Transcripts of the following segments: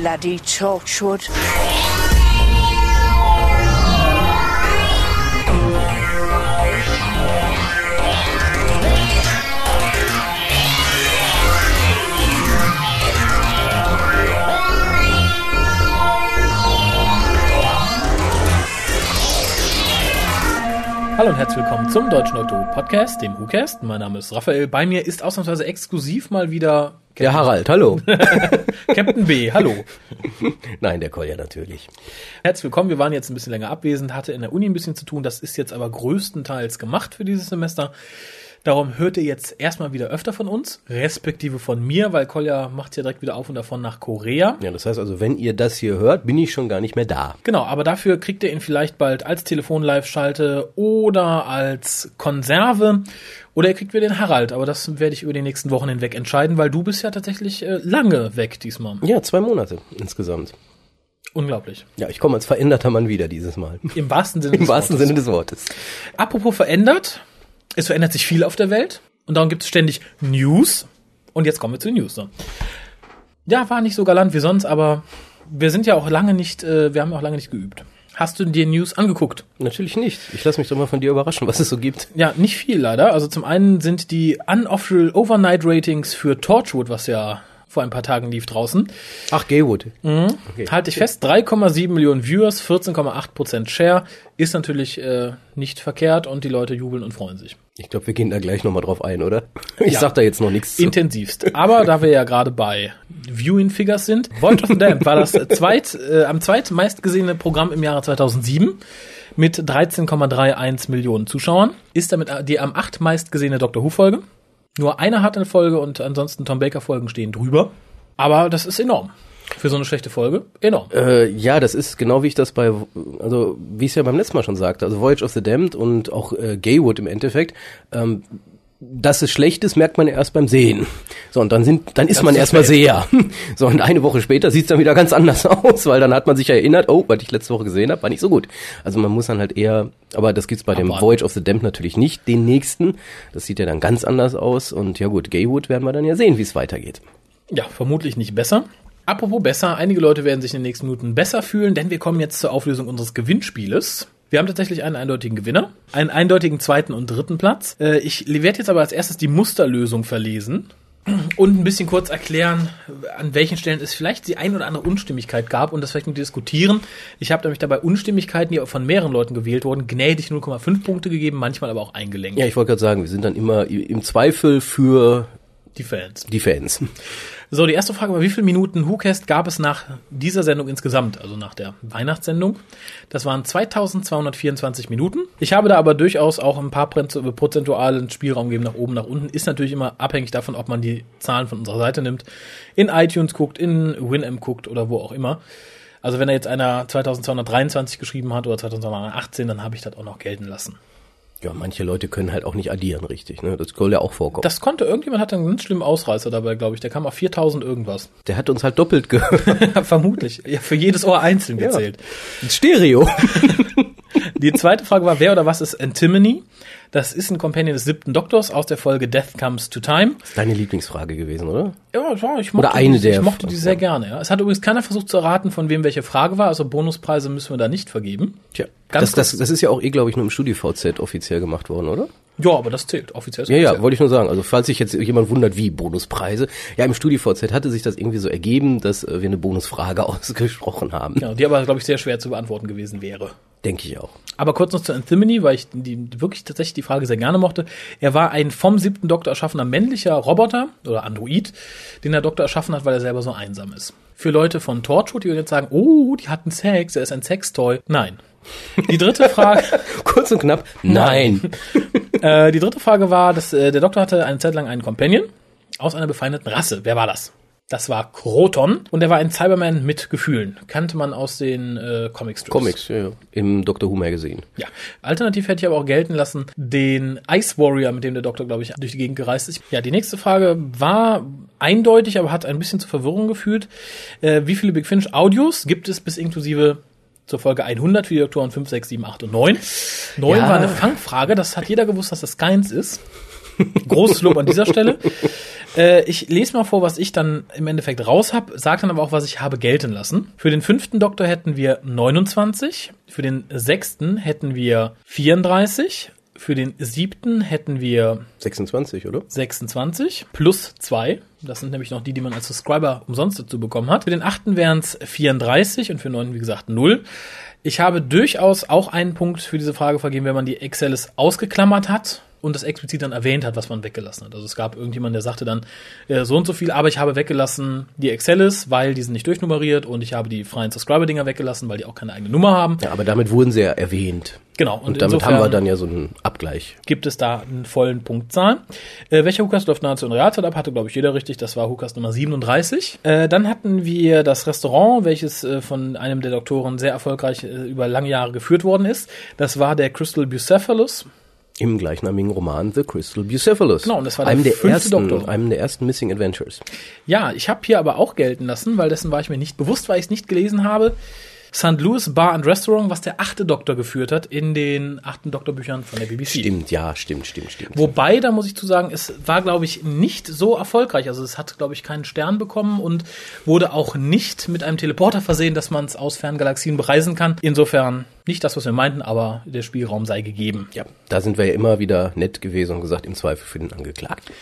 bloody Torchwood. Hallo und herzlich willkommen zum Deutschen Auto Podcast, dem WhoCast. Mein Name ist Raphael. Bei mir ist ausnahmsweise exklusiv mal wieder Der Harald, hallo. Captain B. Hallo. Nein, der Kolja natürlich. Herzlich willkommen. Wir waren jetzt ein bisschen länger abwesend, hatte in der Uni ein bisschen zu tun. Das ist jetzt aber größtenteils gemacht für dieses Semester. Darum hört ihr jetzt erstmal wieder öfter von uns, respektive von mir, weil Kolja macht ja direkt wieder auf und davon nach Korea. Ja, das heißt also, wenn ihr das hier hört, bin ich schon gar nicht mehr da. Genau, aber dafür kriegt ihr ihn vielleicht bald als Telefon-Live-Schalte oder als Konserve. Oder ihr kriegt wieder den Harald, aber das werde ich über die nächsten Wochen hinweg entscheiden, weil du bist ja tatsächlich äh, lange weg diesmal. Ja, zwei Monate insgesamt. Unglaublich. Ja, ich komme als veränderter Mann wieder dieses Mal. Im wahrsten Sinne Im wahrsten Wortes. Sinne des Wortes. Apropos verändert, es verändert sich viel auf der Welt und darum gibt es ständig News. Und jetzt kommen wir zu den News. So. Ja, war nicht so galant wie sonst, aber wir sind ja auch lange nicht, äh, wir haben ja auch lange nicht geübt. Hast du dir News angeguckt? Natürlich nicht. Ich lasse mich doch mal von dir überraschen, was es so gibt. Ja, nicht viel leider. Also zum einen sind die Unofficial Overnight Ratings für Torchwood, was ja vor ein paar Tagen lief draußen, Ach, Gaywood. Okay. halte ich fest, 3,7 Millionen Viewers, 14,8% Share, ist natürlich äh, nicht verkehrt und die Leute jubeln und freuen sich. Ich glaube, wir gehen da gleich nochmal drauf ein, oder? Ich Ja. sag da jetzt noch nichts zu. Intensivst. Aber da wir ja gerade bei Viewing Figures sind, Void of the Damned war das zweit, äh, am zweitmeistgesehene Programm im Jahre 2007 mit 13,31 Millionen Zuschauern. Ist damit die am acht meistgesehene Doctor Who-Folge. Nur einer hat eine Folge und ansonsten Tom Baker-Folgen stehen drüber. Aber das ist enorm. Für so eine schlechte Folge enorm. Äh, ja, das ist genau wie ich das bei, also wie ich es ja beim letzten Mal schon sagte, also Voyage of the Damned und auch äh, Gaywood im Endeffekt, ähm, dass es schlecht ist, merkt man ja erst beim Sehen. So, und dann sind, dann ist Das man ist erstmal. Seher. So, und eine Woche später sieht es dann wieder ganz anders aus, weil dann hat man sich ja erinnert, oh, was ich letzte Woche gesehen habe, war nicht so gut. Also man muss dann halt eher, aber das gibt's bei dem Abwarten. Voyage of the Damned natürlich nicht, den nächsten. Das sieht ja dann ganz anders aus. Und ja gut, Gaywood werden wir dann ja sehen, wie es weitergeht. Ja, vermutlich nicht besser. Apropos besser, einige Leute werden sich in den nächsten Minuten besser fühlen, denn wir kommen jetzt zur Auflösung unseres Gewinnspieles. Wir haben tatsächlich einen eindeutigen Gewinner, einen eindeutigen zweiten und dritten Platz. Äh, Ich werde jetzt aber als erstes die Musterlösung verlesen und ein bisschen kurz erklären, an welchen Stellen es vielleicht die ein oder andere Unstimmigkeit gab und das vielleicht mit diskutieren. Ich habe nämlich dabei Unstimmigkeiten, die von mehreren Leuten gewählt wurden, gnädig 0,5 Punkte gegeben, manchmal aber auch eingelenkt. Ja, ich wollte gerade sagen, wir sind dann immer im Zweifel für Die Fans. die Fans. So, die erste Frage war, wie viele Minuten WhoCast gab es nach dieser Sendung insgesamt, also nach der Weihnachtssendung? Das waren 2224 Minuten. Ich habe da aber durchaus auch ein paar Prozentu- prozentualen Spielraum gegeben nach oben, nach unten. Ist natürlich immer abhängig davon, ob man die Zahlen von unserer Seite nimmt, in iTunes guckt, in Winamp guckt oder wo auch immer. Also wenn da jetzt einer 2223 geschrieben hat oder 2218, dann habe ich das auch noch gelten lassen. Ja, manche Leute können halt auch nicht addieren, richtig. Ne? Das soll ja auch vorkommen. Das konnte, irgendjemand hatte einen ganz schlimmen Ausreißer dabei, glaube ich. Der kam auf 4000 irgendwas. Der hat uns halt doppelt gehört. Vermutlich. Ja, für jedes Ohr einzeln Ja. gezählt. Stereo. Die zweite Frage war, wer oder was ist Antimony? Das ist ein Companion des siebten Doktors aus der Folge Death Comes to Time. Deine Lieblingsfrage gewesen, oder? Ja, ja ich mochte, Oder eine die, ich der- mochte die sehr gerne. Ja. Es hat übrigens keiner versucht zu erraten, von wem welche Frage war. Also Bonuspreise müssen wir da nicht vergeben. Tja. Ganz Das, das, das ist ja auch eh, glaube ich, nur im StudiVZ offiziell gemacht worden, oder? Ja, aber das zählt. Offiziell ist Ja, ja, wollte ich nur sagen. Also falls sich jetzt jemand wundert, wie Bonuspreise. Ja, im StudiVZ hatte sich das irgendwie so ergeben, dass äh, wir eine Bonusfrage ausgesprochen haben. Genau, die aber, glaube ich, sehr schwer zu beantworten gewesen wäre. Denke ich auch. Aber kurz noch zu Anthony, weil ich die, wirklich tatsächlich die Frage sehr gerne mochte. Er war ein vom siebten Doktor erschaffener männlicher Roboter oder Android, den der Doktor erschaffen hat, weil er selber so einsam ist. Für Leute von Torchwood, die jetzt sagen, oh, die hatten Sex, er ist ein Sextoy. Nein. Die dritte Frage, Kurz und knapp. Nein. äh, die dritte Frage war, dass äh, der Doktor hatte eine Zeit lang einen Companion aus einer befeindeten Rasse. Wer war das? Das war Kroton und er war ein Cyberman mit Gefühlen. Kannte man aus den äh, Comicstrips. Comics, ja, ja. Im Dr. Who Magazine. Ja. Alternativ hätte ich aber auch gelten lassen, den Ice Warrior, mit dem der Doktor, glaube ich, durch die Gegend gereist ist. Ja, die nächste Frage war eindeutig, aber hat ein bisschen zur Verwirrung geführt. Äh, wie viele Big Finish Audios gibt es bis inklusive zur Folge 100 für die Doktoren 5, 6, 7, 8 und 9? 9 Ja. war eine Fangfrage, das hat jeder gewusst, dass das keins ist. Großes Lob an dieser Stelle. Äh, ich lese mal vor, was ich dann im Endeffekt raus habe, sage dann aber auch, was ich habe gelten lassen. Für den fünften Doktor hätten wir 29, für den sechsten hätten wir 34, für den siebten hätten wir 26, oder? 26 plus zwei. Das sind nämlich noch die, die man als Subscriber umsonst dazu bekommen hat. Für den achten wären es 34 und für den neunten, wie gesagt, 0. Ich habe durchaus auch einen Punkt für diese Frage vergeben, wenn man die Excelis ausgeklammert hat und das explizit dann erwähnt hat, was man weggelassen hat. Also es gab irgendjemand, der sagte dann äh, so und so viel, aber ich habe weggelassen die Excelis, weil die sind nicht durchnummeriert und ich habe die freien Subscriber-Dinger weggelassen, weil die auch keine eigene Nummer haben. Ja, aber damit wurden sie ja erwähnt. Genau. Und, damit haben wir dann ja so einen Abgleich. Gibt es da einen vollen Punktzahl. Äh, welcher Hukas läuft nahezu in Realzeit ab? Hatte, glaube ich, jeder richtig. Das war Hukas Nummer 37. Äh, dann hatten wir das Restaurant, welches äh, von einem der Doktoren sehr erfolgreich über lange Jahre geführt worden ist. Das war der Crystal Bucephalus. Im gleichnamigen Roman The Crystal Bucephalus. Genau, und das war der einem der ersten, Doktor. einem der ersten Missing Adventures. Ja, ich habe hier aber auch gelten lassen, weil dessen war ich mir nicht bewusst, weil ich es nicht gelesen habe. St. Louis Bar and Restaurant, was der achte Doktor geführt hat in den achten Doktorbüchern von der BBC. Stimmt, ja, stimmt, stimmt, stimmt. Wobei, da muss ich zu sagen, es war, glaube ich, nicht so erfolgreich. Also es hat, glaube ich, keinen Stern bekommen und wurde auch nicht mit einem Teleporter versehen, dass man es aus Ferngalaxien bereisen kann. Insofern nicht das, was wir meinten, aber der Spielraum sei gegeben. ja, da sind wir ja immer wieder nett gewesen und gesagt, im Zweifel für den Angeklagten.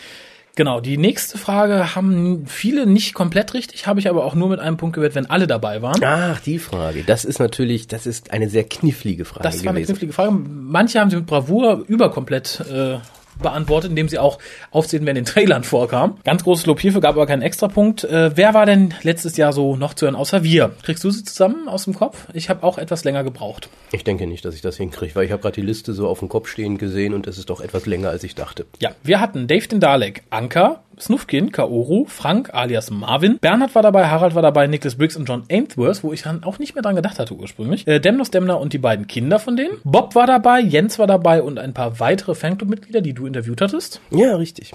Genau, die nächste Frage haben viele nicht komplett richtig, habe ich aber auch nur mit einem Punkt gewählt, wenn alle dabei waren. Ach, die Frage. Das ist natürlich, das ist eine sehr knifflige Frage Das war eine gewesen. knifflige Frage. Manche haben sie mit Bravour überkomplett äh, beantwortet, indem sie auch aufzählen, wer in den Trailern vorkam. Ganz großes Lob hierfür, gab aber keinen Extrapunkt. Äh, wer war denn letztes Jahr so noch zu hören, außer wir? Kriegst du sie zusammen aus dem Kopf? Ich habe auch etwas länger gebraucht. Ich denke nicht, dass ich das hinkriege, weil ich habe gerade die Liste so auf dem Kopf stehen gesehen und es ist doch etwas länger, als ich dachte. Ja, wir hatten Dave den Dalek, Anka, Snufkin, Kaoru, Frank alias Marvin, Bernhard war dabei, Harald war dabei, Nicholas Briggs und John Ainsworth, wo ich dann auch nicht mehr dran gedacht hatte ursprünglich. Äh, Demnos Demner und die beiden Kinder von denen. Bob war dabei, Jens war dabei und ein paar weitere Fanclub-Mitglieder, die du interviewt hattest. Ja, richtig.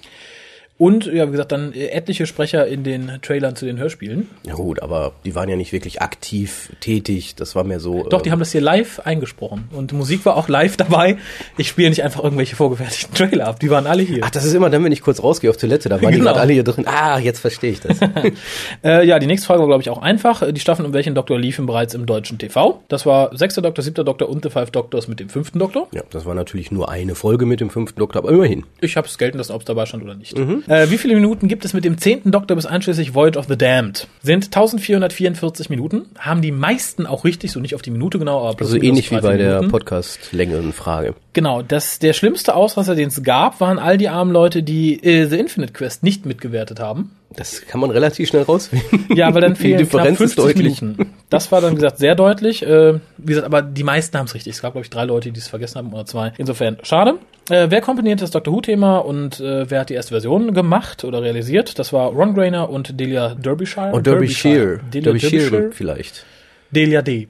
Und, ja, wie gesagt, dann äh, etliche Sprecher in den Trailern zu den Hörspielen. Ja gut, aber die waren ja nicht wirklich aktiv tätig. Das war mehr so. Doch, die äh, haben das hier live eingesprochen. Und Musik war auch live dabei. Ich spiele nicht einfach irgendwelche vorgefertigten Trailer ab. Die waren alle hier. Ach, das ist immer dann, wenn ich kurz rausgehe auf Toilette, da waren die Genau. gerade alle hier drin. Ah, jetzt verstehe ich das. Äh, ja, die nächste Frage war, glaube ich, auch einfach. Die Staffeln um welchen Doktor liefen bereits im deutschen TV. Das war sechster Doktor, siebter Doktor und The Five Doctors mit dem fünften Doktor. ja, das war natürlich nur eine Folge mit dem fünften Doktor, aber immerhin. Ich habe es gelten lassen, ob es dabei stand oder nicht. Äh, wie viele Minuten gibt es mit dem zehnten Doktor bis einschließlich Voyage of the Damned? Sind 1444 Minuten. Haben die meisten auch richtig, so nicht auf die Minute genau, aber plus Also ähnlich wie 13 bei der Minuten. Podcast-Längenfrage. Genau, das, der schlimmste Ausrasser, den es gab, waren all die armen Leute, die äh, The Infinite Quest nicht mitgewertet haben. Das kann man relativ schnell rausfinden. Ja, weil dann Die fehlen Differenz knapp ist 50 deutlich. Minuten. Das war dann, wie gesagt, sehr deutlich. Äh, wie gesagt, aber die meisten haben es richtig. Es gab, glaube ich, drei Leute, die es vergessen haben oder zwei. Insofern, schade. Äh, wer komponiert das Doctor Who-Thema und äh, wer hat die erste Version gemacht oder realisiert? Das war Ron Grainer und Delia Derbyshire. Und Derbyshire. Delia Derbyshire Derbyshire. vielleicht. Delia D.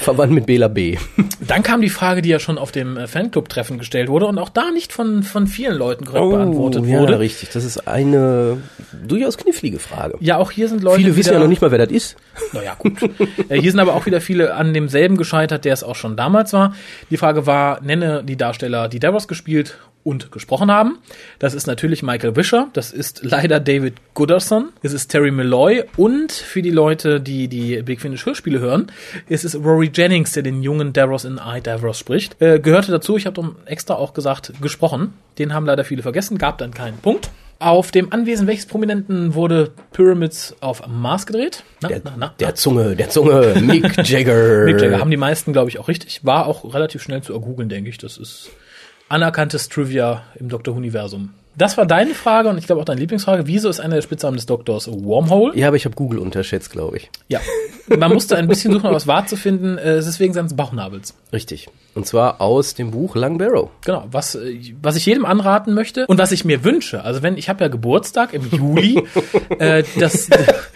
Verwandt mit Bela B. Dann kam die Frage, die ja schon auf dem äh, Fanclub-Treffen gestellt wurde und auch da nicht von, von vielen Leuten korrekt beantwortet Oh, ja, wurde. richtig. Das ist eine durchaus knifflige Frage. Ja, auch hier sind Leute. Viele wissen wieder- ja noch nicht mal, wer das ist. Naja, gut. äh, hier sind aber auch wieder viele an demselben gescheitert, der es auch schon damals war. Die Frage war, nenne die Darsteller, die Davos gespielt und gesprochen haben. Das ist natürlich Michael Wisher, das ist leider David Gooderson, es ist Terry Malloy und für die Leute, die die Big Finish Hörspiele hören, es ist Rory Jennings, der den jungen Davros in I, Davros spricht. Äh, gehörte dazu, ich habe darum extra auch gesagt, gesprochen. Den haben leider viele vergessen, gab dann keinen Punkt. Auf dem Anwesen welches Prominenten wurde Pyramids auf Mars gedreht? Na, Der, na, na, der Zunge, der Zunge, Mick Jagger. Mick Jagger haben die meisten, glaube ich, auch richtig. War auch relativ schnell zu ergoogeln, denke ich. Das ist anerkanntes Trivia im Doktor-Universum. Das war deine Frage und ich glaube auch deine Lieblingsfrage. Wieso ist einer der Spitznamen des Doktors Wormhole? Ja, aber ich habe Google unterschätzt, glaube ich. Ja. Man musste ein bisschen suchen, um was wahr zu finden. Äh, Es ist wegen seines Bauchnabels. Richtig. Und zwar aus dem Buch Lang Barrow. Genau, was, äh, was ich jedem anraten möchte und was ich mir wünsche. Also wenn, ich habe ja Geburtstag im Juli. äh, das,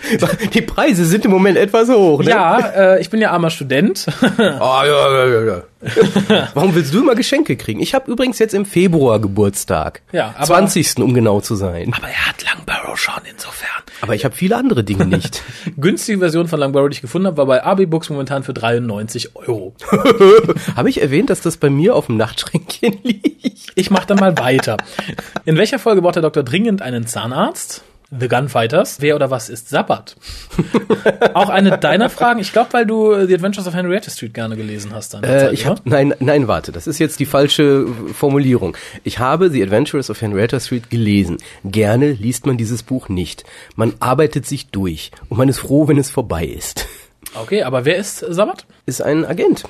Die Preise sind im Moment etwas hoch, ne? ja, äh, ich bin ja armer Student. Ah, ja, ja, ja, ja. Warum willst du immer Geschenke kriegen? Ich habe übrigens jetzt im Februar Geburtstag. Ja, aber- 20. um genau zu sein. Aber er hat Langbarrow schon insofern. Aber ich habe viele andere Dinge nicht. Günstige Version von Langbarrow, die ich gefunden habe, war bei AB Books momentan für 93 Euro. habe ich erwähnt, dass das bei mir auf dem Nachtschränkchen liegt? Ich mache dann mal weiter. In welcher Folge braucht der Doktor dringend einen Zahnarzt? The Gunfighters. Wer oder was ist Sabbat? Auch eine deiner Fragen. Ich glaube, weil du The Adventures of Henrietta Street gerne gelesen hast. Dann äh, ich hab, nein, nein, warte, das ist jetzt die falsche Formulierung. Ich habe The Adventures of Henrietta Street gelesen. Gerne liest man dieses Buch nicht. Man arbeitet sich durch und man ist froh, wenn es vorbei ist. Okay, aber wer ist Sabbat? Ist ein Agent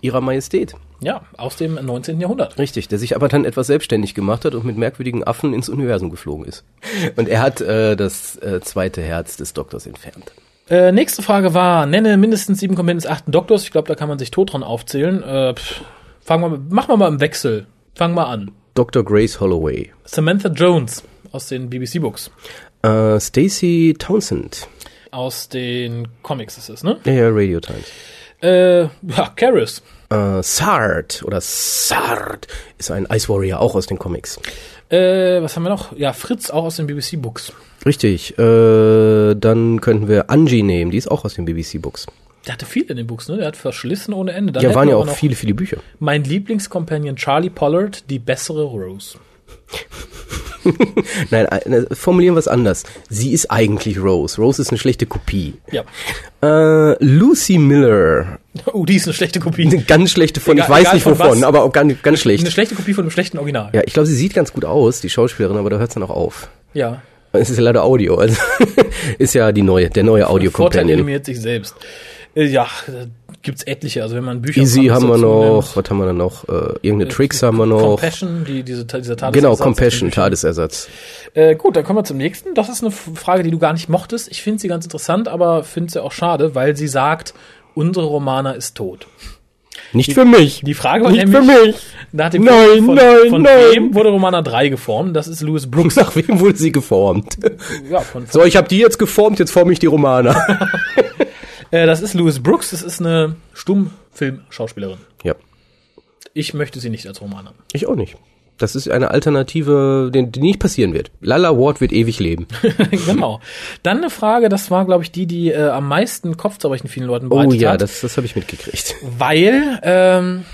ihrer Majestät. Ja, aus dem 19. Jahrhundert. Richtig, der sich aber dann etwas selbstständig gemacht hat und mit merkwürdigen Affen ins Universum geflogen ist. Und er hat äh, das äh, zweite Herz des Doktors entfernt. Äh, nächste Frage war, nenne mindestens sieben Komponenten des achten Doktors. Ich glaube, da kann man sich tot dran aufzählen. Äh, pff, fangen wir, machen wir mal im Wechsel. Fangen wir an. Dr. Grace Holloway. Samantha Jones aus den BBC-Books. Äh, Stacey Townsend. Aus den Comics ist es, ne? Ja, ja, Radio Times. Äh, ja, Karis. Äh, Sard oder Sard ist ein Ice Warrior, auch aus den Comics. Äh, was haben wir noch? Ja, Fritz, auch aus den BBC-Books. Richtig. Äh, dann könnten wir Angie nehmen, die ist auch aus den BBC-Books. Der hatte viel in den Books, ne? Der hat verschlissen ohne Ende. Dann ja, waren ja auch viele, viele Bücher. Mein Lieblingscompanion Charlie Pollard, die bessere Rose. Nein, äh, formulieren wir es anders. Sie ist eigentlich Rose. Rose ist eine schlechte Kopie. Ja. Äh, Lucy Miller. Oh, die ist eine schlechte Kopie. Eine ganz schlechte von, egal, ich weiß nicht wovon, was. aber auch ganz, ganz schlecht. Eine schlechte Kopie von einem schlechten Original. Ja, ich glaube, sie sieht ganz gut aus, die Schauspielerin, aber da hört es dann auch auf. Ja. Es ist ja leider Audio, also ist ja die neue, der neue audio Vorteil animiert sich selbst. Äh, ja, gibt's etliche. Also wenn man Bücher Easy haben wir noch, was haben wir da noch? Äh, irgendeine äh, Tricks haben wir noch. Compassion, die, diese, dieser Tadesersatz. Genau, Compassion, Tadesersatz. Äh, gut, dann kommen wir zum nächsten. Das ist eine Frage, die du gar nicht mochtest. Ich finde sie ganz interessant, aber finde sie auch schade, weil sie sagt, unsere Romana ist tot. Nicht die, für mich. Die Frage war nicht nämlich, für mich. Nach dem nein, von, nein, von nein. wem wurde Romana 3 geformt? Das ist Louis Brooks. Nach wem wurde sie geformt? Ja, von, von so, ich habe die jetzt geformt, jetzt forme ich die Romana. Äh, das ist Louis Brooks, das ist eine Stummfilmschauspielerin. Ja. Ich möchte sie nicht als Roman haben. Ich auch nicht. Das ist eine Alternative, die, die nicht passieren wird. Lala Ward wird ewig leben. genau. Dann eine Frage, das war, glaube ich, die, die äh, am meisten Kopfzerbrechen vielen Leuten bereitet hat. Oh ja, hat, das, das habe ich mitgekriegt. Weil, ähm,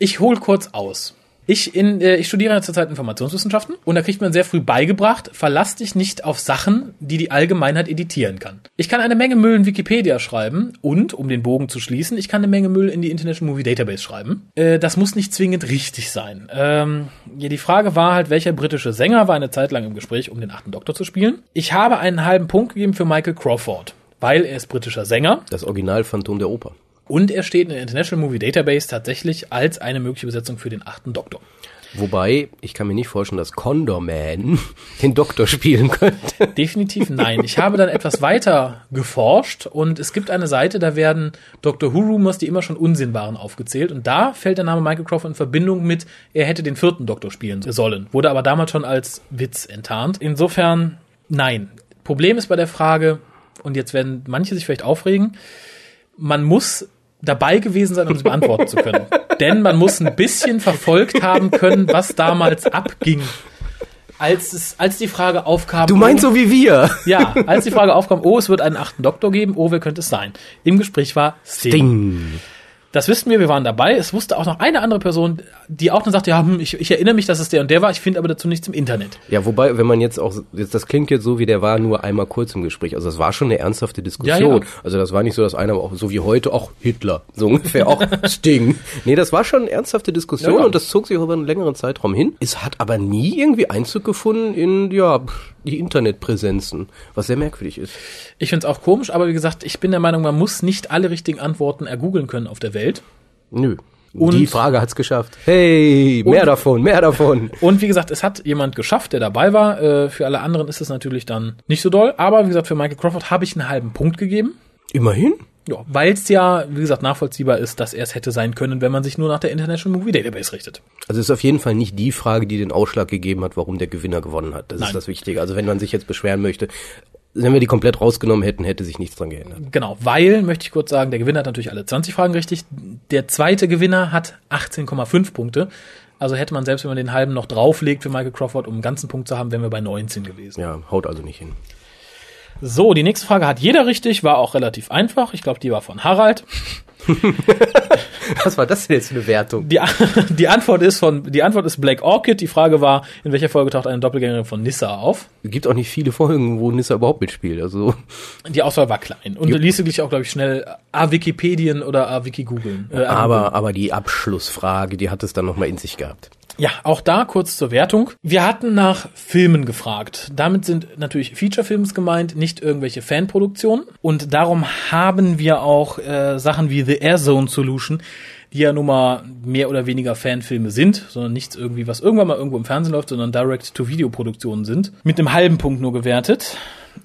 ich hol kurz aus. Ich, in, äh, ich studiere zurzeit Informationswissenschaften und da kriegt man sehr früh beigebracht, verlass dich nicht auf Sachen, die die Allgemeinheit editieren kann. Ich kann eine Menge Müll in Wikipedia schreiben und, um den Bogen zu schließen, ich kann eine Menge Müll in die International Movie Database schreiben. Äh, das muss nicht zwingend richtig sein. Ähm, ja, die Frage war halt, welcher britische Sänger war eine Zeit lang im Gespräch, um den achten Doktor zu spielen. Ich habe einen halben Punkt gegeben für Michael Crawford, weil er ist britischer Sänger. Das Original Phantom der Oper. Und er steht in der International Movie Database tatsächlich als eine mögliche Besetzung für den achten Doktor. Wobei, ich kann mir nicht vorstellen, dass Condor Man den Doktor spielen könnte. Definitiv nein. Ich habe dann etwas weiter geforscht und es gibt eine Seite, da werden Doctor Who Rumors, die immer schon Unsinn waren, aufgezählt. Und da fällt der Name Michael Crawford in Verbindung mit, er hätte den vierten Doktor spielen sollen. Wurde aber damals schon als Witz enttarnt. Insofern, nein. Problem ist bei der Frage, und jetzt werden manche sich vielleicht aufregen, man muss dabei gewesen sein, um sie beantworten zu können. Denn man muss ein bisschen verfolgt haben können, was damals abging. Als, es, als die Frage aufkam. Du meinst oh, so wie wir? Ja, als die Frage aufkam, oh, es wird einen achten Doktor geben, oh, wer könnte es sein? Im Gespräch war Sting. Sting. Das wissen wir, wir waren dabei. Es wusste auch noch eine andere Person, die auch dann sagte, ja, hm, ich, ich erinnere mich, dass es der und der war, ich finde aber dazu nichts im Internet. Ja, wobei, wenn man jetzt auch, jetzt, das klingt jetzt so, wie der war nur einmal kurz im Gespräch. Also das war schon eine ernsthafte Diskussion. Ja, ja. Also das war nicht so, dass einer auch so wie heute auch Hitler, so ungefähr auch Sting. Nee, das war schon eine ernsthafte Diskussion ja, und das zog sich über einen längeren Zeitraum hin. Es hat aber nie irgendwie Einzug gefunden in, ja, die Internetpräsenzen, was sehr merkwürdig ist. Ich finde es auch komisch, aber wie gesagt, ich bin der Meinung, man muss nicht alle richtigen Antworten ergoogeln können auf der Welt. Nö. Und die Frage hat's geschafft. Hey, mehr und, davon, mehr davon. Und wie gesagt, es hat jemand geschafft, der dabei war. Äh, für alle anderen ist es natürlich dann nicht so doll. Aber wie gesagt, für Michael Crawford habe ich einen halben Punkt gegeben. Immerhin. Ja, weil es ja, wie gesagt, nachvollziehbar ist, dass er es hätte sein können, wenn man sich nur nach der International Movie Database richtet. Also es ist auf jeden Fall nicht die Frage, die den Ausschlag gegeben hat, warum der Gewinner gewonnen hat. Das Nein. ist das Wichtige. Also wenn man sich jetzt beschweren möchte, wenn wir die komplett rausgenommen hätten, hätte sich nichts dran geändert. Genau, weil, möchte ich kurz sagen, der Gewinner hat natürlich alle 20 Fragen richtig. Der zweite Gewinner hat 18,5 Punkte. Also hätte man selbst, wenn man den halben noch drauflegt für Michael Crawford, um einen ganzen Punkt zu haben, wären wir bei 19 gewesen. Ja, haut also nicht hin. So, die nächste Frage hat jeder richtig, war auch relativ einfach. Ich glaube, die war von Harald. Was war das denn jetzt für eine Wertung? Die, die Antwort ist von, die Antwort ist Black Orchid. Die Frage war, in welcher Folge taucht eine Doppelgängerin von Nissa auf? Es gibt auch nicht viele Folgen, wo Nissa überhaupt mitspielt. Also Die Auswahl war klein. Und du ließ sich auch, glaube ich, schnell A Wikipedien oder A Wiki googeln. Äh, aber, aber die Abschlussfrage, die hat es dann nochmal in sich gehabt. Ja, auch da kurz zur Wertung. Wir hatten nach Filmen gefragt. Damit sind natürlich Feature-Films gemeint, nicht irgendwelche Fanproduktionen. Und darum haben wir auch äh, Sachen wie The Air Zone Solution, die ja nun mal mehr oder weniger Fanfilme sind, sondern nichts irgendwie, was irgendwann mal irgendwo im Fernsehen läuft, sondern Direct-to-Video-Produktionen sind, mit einem halben Punkt nur gewertet.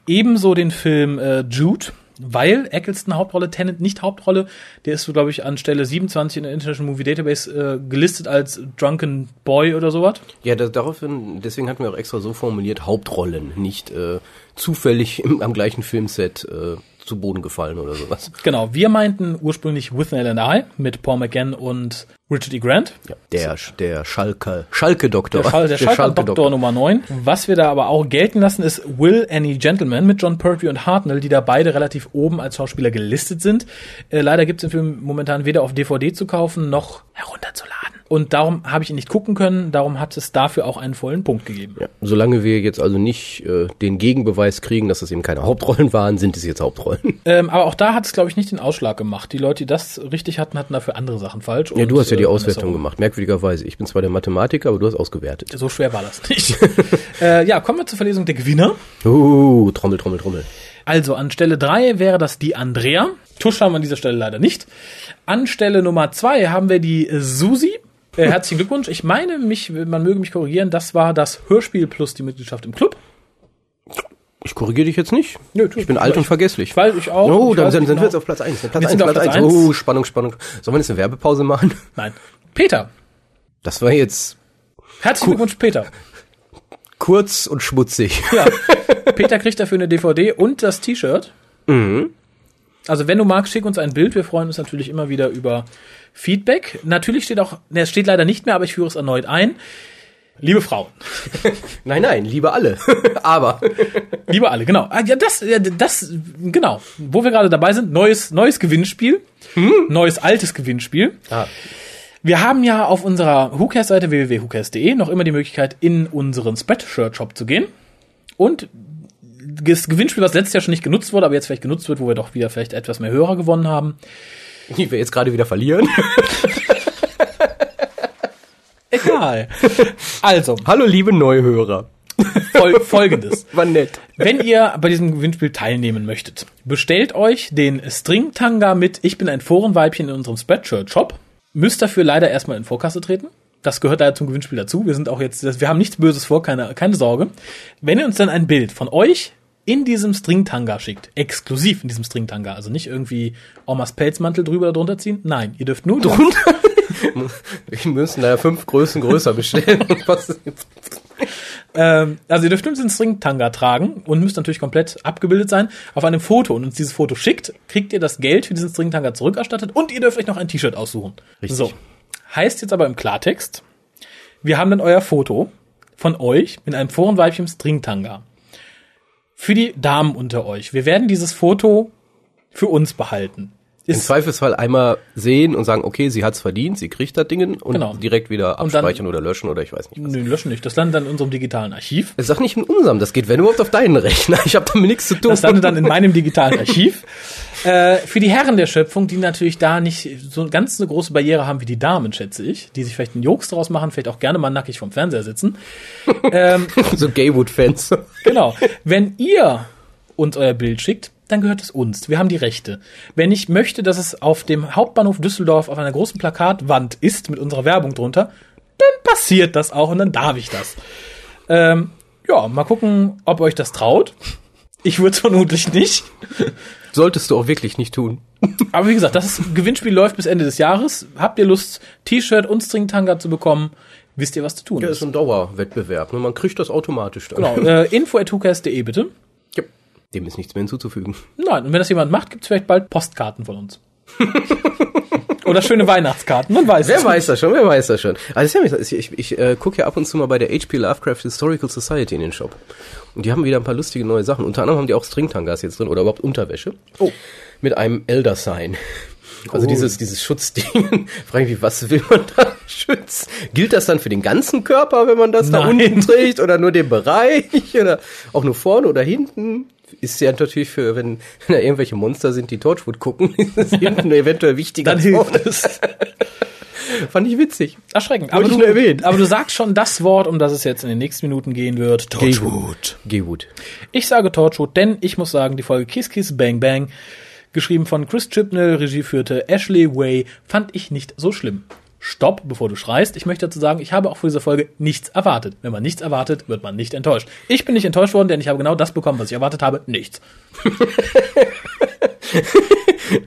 Ebenso den Film äh, Jude, weil Eccleston Hauptrolle, Tennant nicht Hauptrolle. Der ist so, glaube ich, an Stelle 27 in der International Movie Database äh, gelistet als Drunken Boy oder sowas. Ja, das, daraufhin, deswegen hatten wir auch extra so formuliert, Hauptrollen, nicht äh, zufällig im, am gleichen Filmset äh, zu Boden gefallen oder sowas. Genau, wir meinten ursprünglich With Nell and I mit Paul McGann und Richard E. Grant. Ja, der, der Schalke, Schalke-Doktor. Der, Schal der Schalke-Doktor Nummer 9. Was wir da aber auch gelten lassen, ist Will Any Gentleman mit John Pertwee und Hartnell, die da beide relativ oben als Schauspieler gelistet sind. Äh, leider gibt es den Film momentan weder auf DVD zu kaufen, noch herunterzuladen. Und darum habe ich ihn nicht gucken können, darum hat es dafür auch einen vollen Punkt gegeben. Ja, solange wir jetzt also nicht äh, den Gegenbeweis kriegen, dass es eben keine Hauptrollen waren, sind es jetzt Hauptrollen. Ähm, aber auch da hat es, glaube ich, nicht den Ausschlag gemacht. Die Leute, die das richtig hatten, hatten dafür andere Sachen falsch. Ja, du hast ja die Auswertung gemacht, merkwürdigerweise. Ich bin zwar der Mathematiker, aber du hast ausgewertet. So schwer war das nicht. äh, ja, kommen wir zur Verlesung der Gewinner. Uh, Trommel, Trommel, Trommel. Also an Stelle drei wäre das die Andrea. Tusch haben wir an dieser Stelle leider nicht. An Stelle Nummer zwei haben wir die Susi. Äh, herzlichen Glückwunsch. Ich meine, mich, man möge mich korrigieren, das war das Hörspiel plus die Mitgliedschaft im Club. Ich korrigiere dich jetzt nicht. Nö, ich bin alt und vergesslich. Weil ich auch. Oh, ich dann sind, sind wir genau. jetzt auf Platz 1. Platz Wir sind auf Platz eins. Oh, Spannung, Spannung. Sollen wir jetzt eine Werbepause machen? Nein. Peter. Das war jetzt Herzlichen Glückwunsch, Peter. kurz und schmutzig. Ja. Peter kriegt dafür eine DVD und das T-Shirt. Mhm. Also wenn du magst, schick uns ein Bild. Wir freuen uns natürlich immer wieder über Feedback. Natürlich steht auch, ne, es steht leider nicht mehr, aber ich führe es erneut ein. Liebe Frauen, Nein, nein, lieber alle. Aber liebe alle, genau. Ah, ja, das, ja, das, genau. Wo wir gerade dabei sind, neues, neues Gewinnspiel, neues altes Gewinnspiel. ah, Wir haben ja auf unserer WhoCast-Seite www.whocast.de noch immer die Möglichkeit, in unseren Spreadshirt-Shop zu gehen. Und das Gewinnspiel, was letztes Jahr schon nicht genutzt wurde, aber jetzt vielleicht genutzt wird, wo wir doch wieder vielleicht etwas mehr Hörer gewonnen haben. die wir jetzt gerade wieder verlieren. Egal. Also, Hallo, liebe Neuhörer. fol folgendes. War nett. Wenn ihr bei diesem Gewinnspiel teilnehmen möchtet, bestellt euch den String-Tanga mit Ich bin ein Forenweibchen in unserem Spreadshirt-Shop. Müsst dafür leider erstmal in Vorkasse treten. Das gehört leider zum Gewinnspiel dazu. Wir sind auch jetzt, wir haben nichts Böses vor, keine, keine Sorge. Wenn ihr uns dann ein Bild von euch in diesem Stringtanga schickt, exklusiv in diesem Stringtanga, also nicht irgendwie Omas Pelzmantel drüber oder drunter ziehen, nein, ihr dürft nur Drunter? Wir müssen da fünf Größen größer bestellen. Ähm, also ihr dürft nur diesen String-Tanga tragen und müsst natürlich komplett abgebildet sein auf einem Foto und uns dieses Foto schickt, kriegt ihr das Geld für diesen String-Tanga zurückerstattet und ihr dürft euch noch ein T-Shirt aussuchen. Richtig. So. Heißt jetzt aber im Klartext, wir haben dann euer Foto von euch mit einem Forenweibchen String-Tanga. Für die Damen unter euch. Wir werden dieses Foto für uns behalten. Im Zweifelsfall einmal sehen und sagen, okay, sie hat's verdient, sie kriegt das Ding und Genau. direkt wieder Und dann- abspeichern oder löschen oder ich weiß nicht. nö, löschen nicht. Das landet dann in unserem digitalen Archiv. Sag nicht in unserem, das geht wenn überhaupt auf deinen Rechner. Ich habe damit nichts zu tun. Das landet dann in meinem digitalen Archiv. Äh, für die Herren der Schöpfung, die natürlich da nicht so ganz eine große Barriere haben wie die Damen, schätze ich, die sich vielleicht einen Jokes draus machen, vielleicht auch gerne mal nackig vom Fernseher sitzen. ähm, so Gaywood-Fans. genau. Wenn ihr uns euer Bild schickt, dann gehört es uns. Wir haben die Rechte. Wenn ich möchte, dass es auf dem Hauptbahnhof Düsseldorf auf einer großen Plakatwand ist mit unserer Werbung drunter, dann passiert das auch und dann darf ich das. Ähm, ja, mal gucken, ob euch das traut. Ich würde es vermutlich nicht. Solltest du auch wirklich nicht tun. Aber wie gesagt, das Gewinnspiel läuft bis Ende des Jahres. Habt ihr Lust, T-Shirt und Stringtanga zu bekommen, wisst ihr, was zu tun Ja, ist. ist ein Dauerwettbewerb. Ne? Man kriegt das automatisch dann. Genau, äh, info at bitte. Dem ist nichts mehr hinzuzufügen. Nein, und wenn das jemand macht, gibt es vielleicht bald Postkarten von uns. Oder schöne Weihnachtskarten, man weiß Wer es. weiß das schon, wer weiß das schon. Also ich, ich, ich äh, gucke ja ab und zu mal bei der HP Lovecraft Historical Society in den Shop. Und die haben wieder ein paar lustige neue Sachen. Unter anderem haben die auch Stringtangas jetzt drin oder überhaupt Unterwäsche. Oh. Mit einem Elder Sign. Also Cool. dieses, dieses Schutzding, frage ich mich, was will man da schützen? Gilt das dann für den ganzen Körper, wenn man das da Nein. unten trägt oder nur den Bereich oder auch nur vorne oder hinten? Ist ja natürlich für, wenn, wenn da irgendwelche Monster sind, die Torchwood gucken, ist hinten eventuell wichtiger. Dann hilft es. Fand ich witzig. Erschreckend. Aber du, aber du sagst schon das Wort, um das es jetzt in den nächsten Minuten gehen wird. Torchwood. Gehwood. Ich sage Torchwood, denn ich muss sagen, die Folge Kiss Kiss Bang Bang, geschrieben von Chris Chibnall, Regie führte Ashley Way, fand ich nicht so schlimm. Stopp, bevor du schreist. Ich möchte dazu sagen, ich habe auch vor dieser Folge nichts erwartet. Wenn man nichts erwartet, wird man nicht enttäuscht. Ich bin nicht enttäuscht worden, denn ich habe genau das bekommen, was ich erwartet habe. Nichts.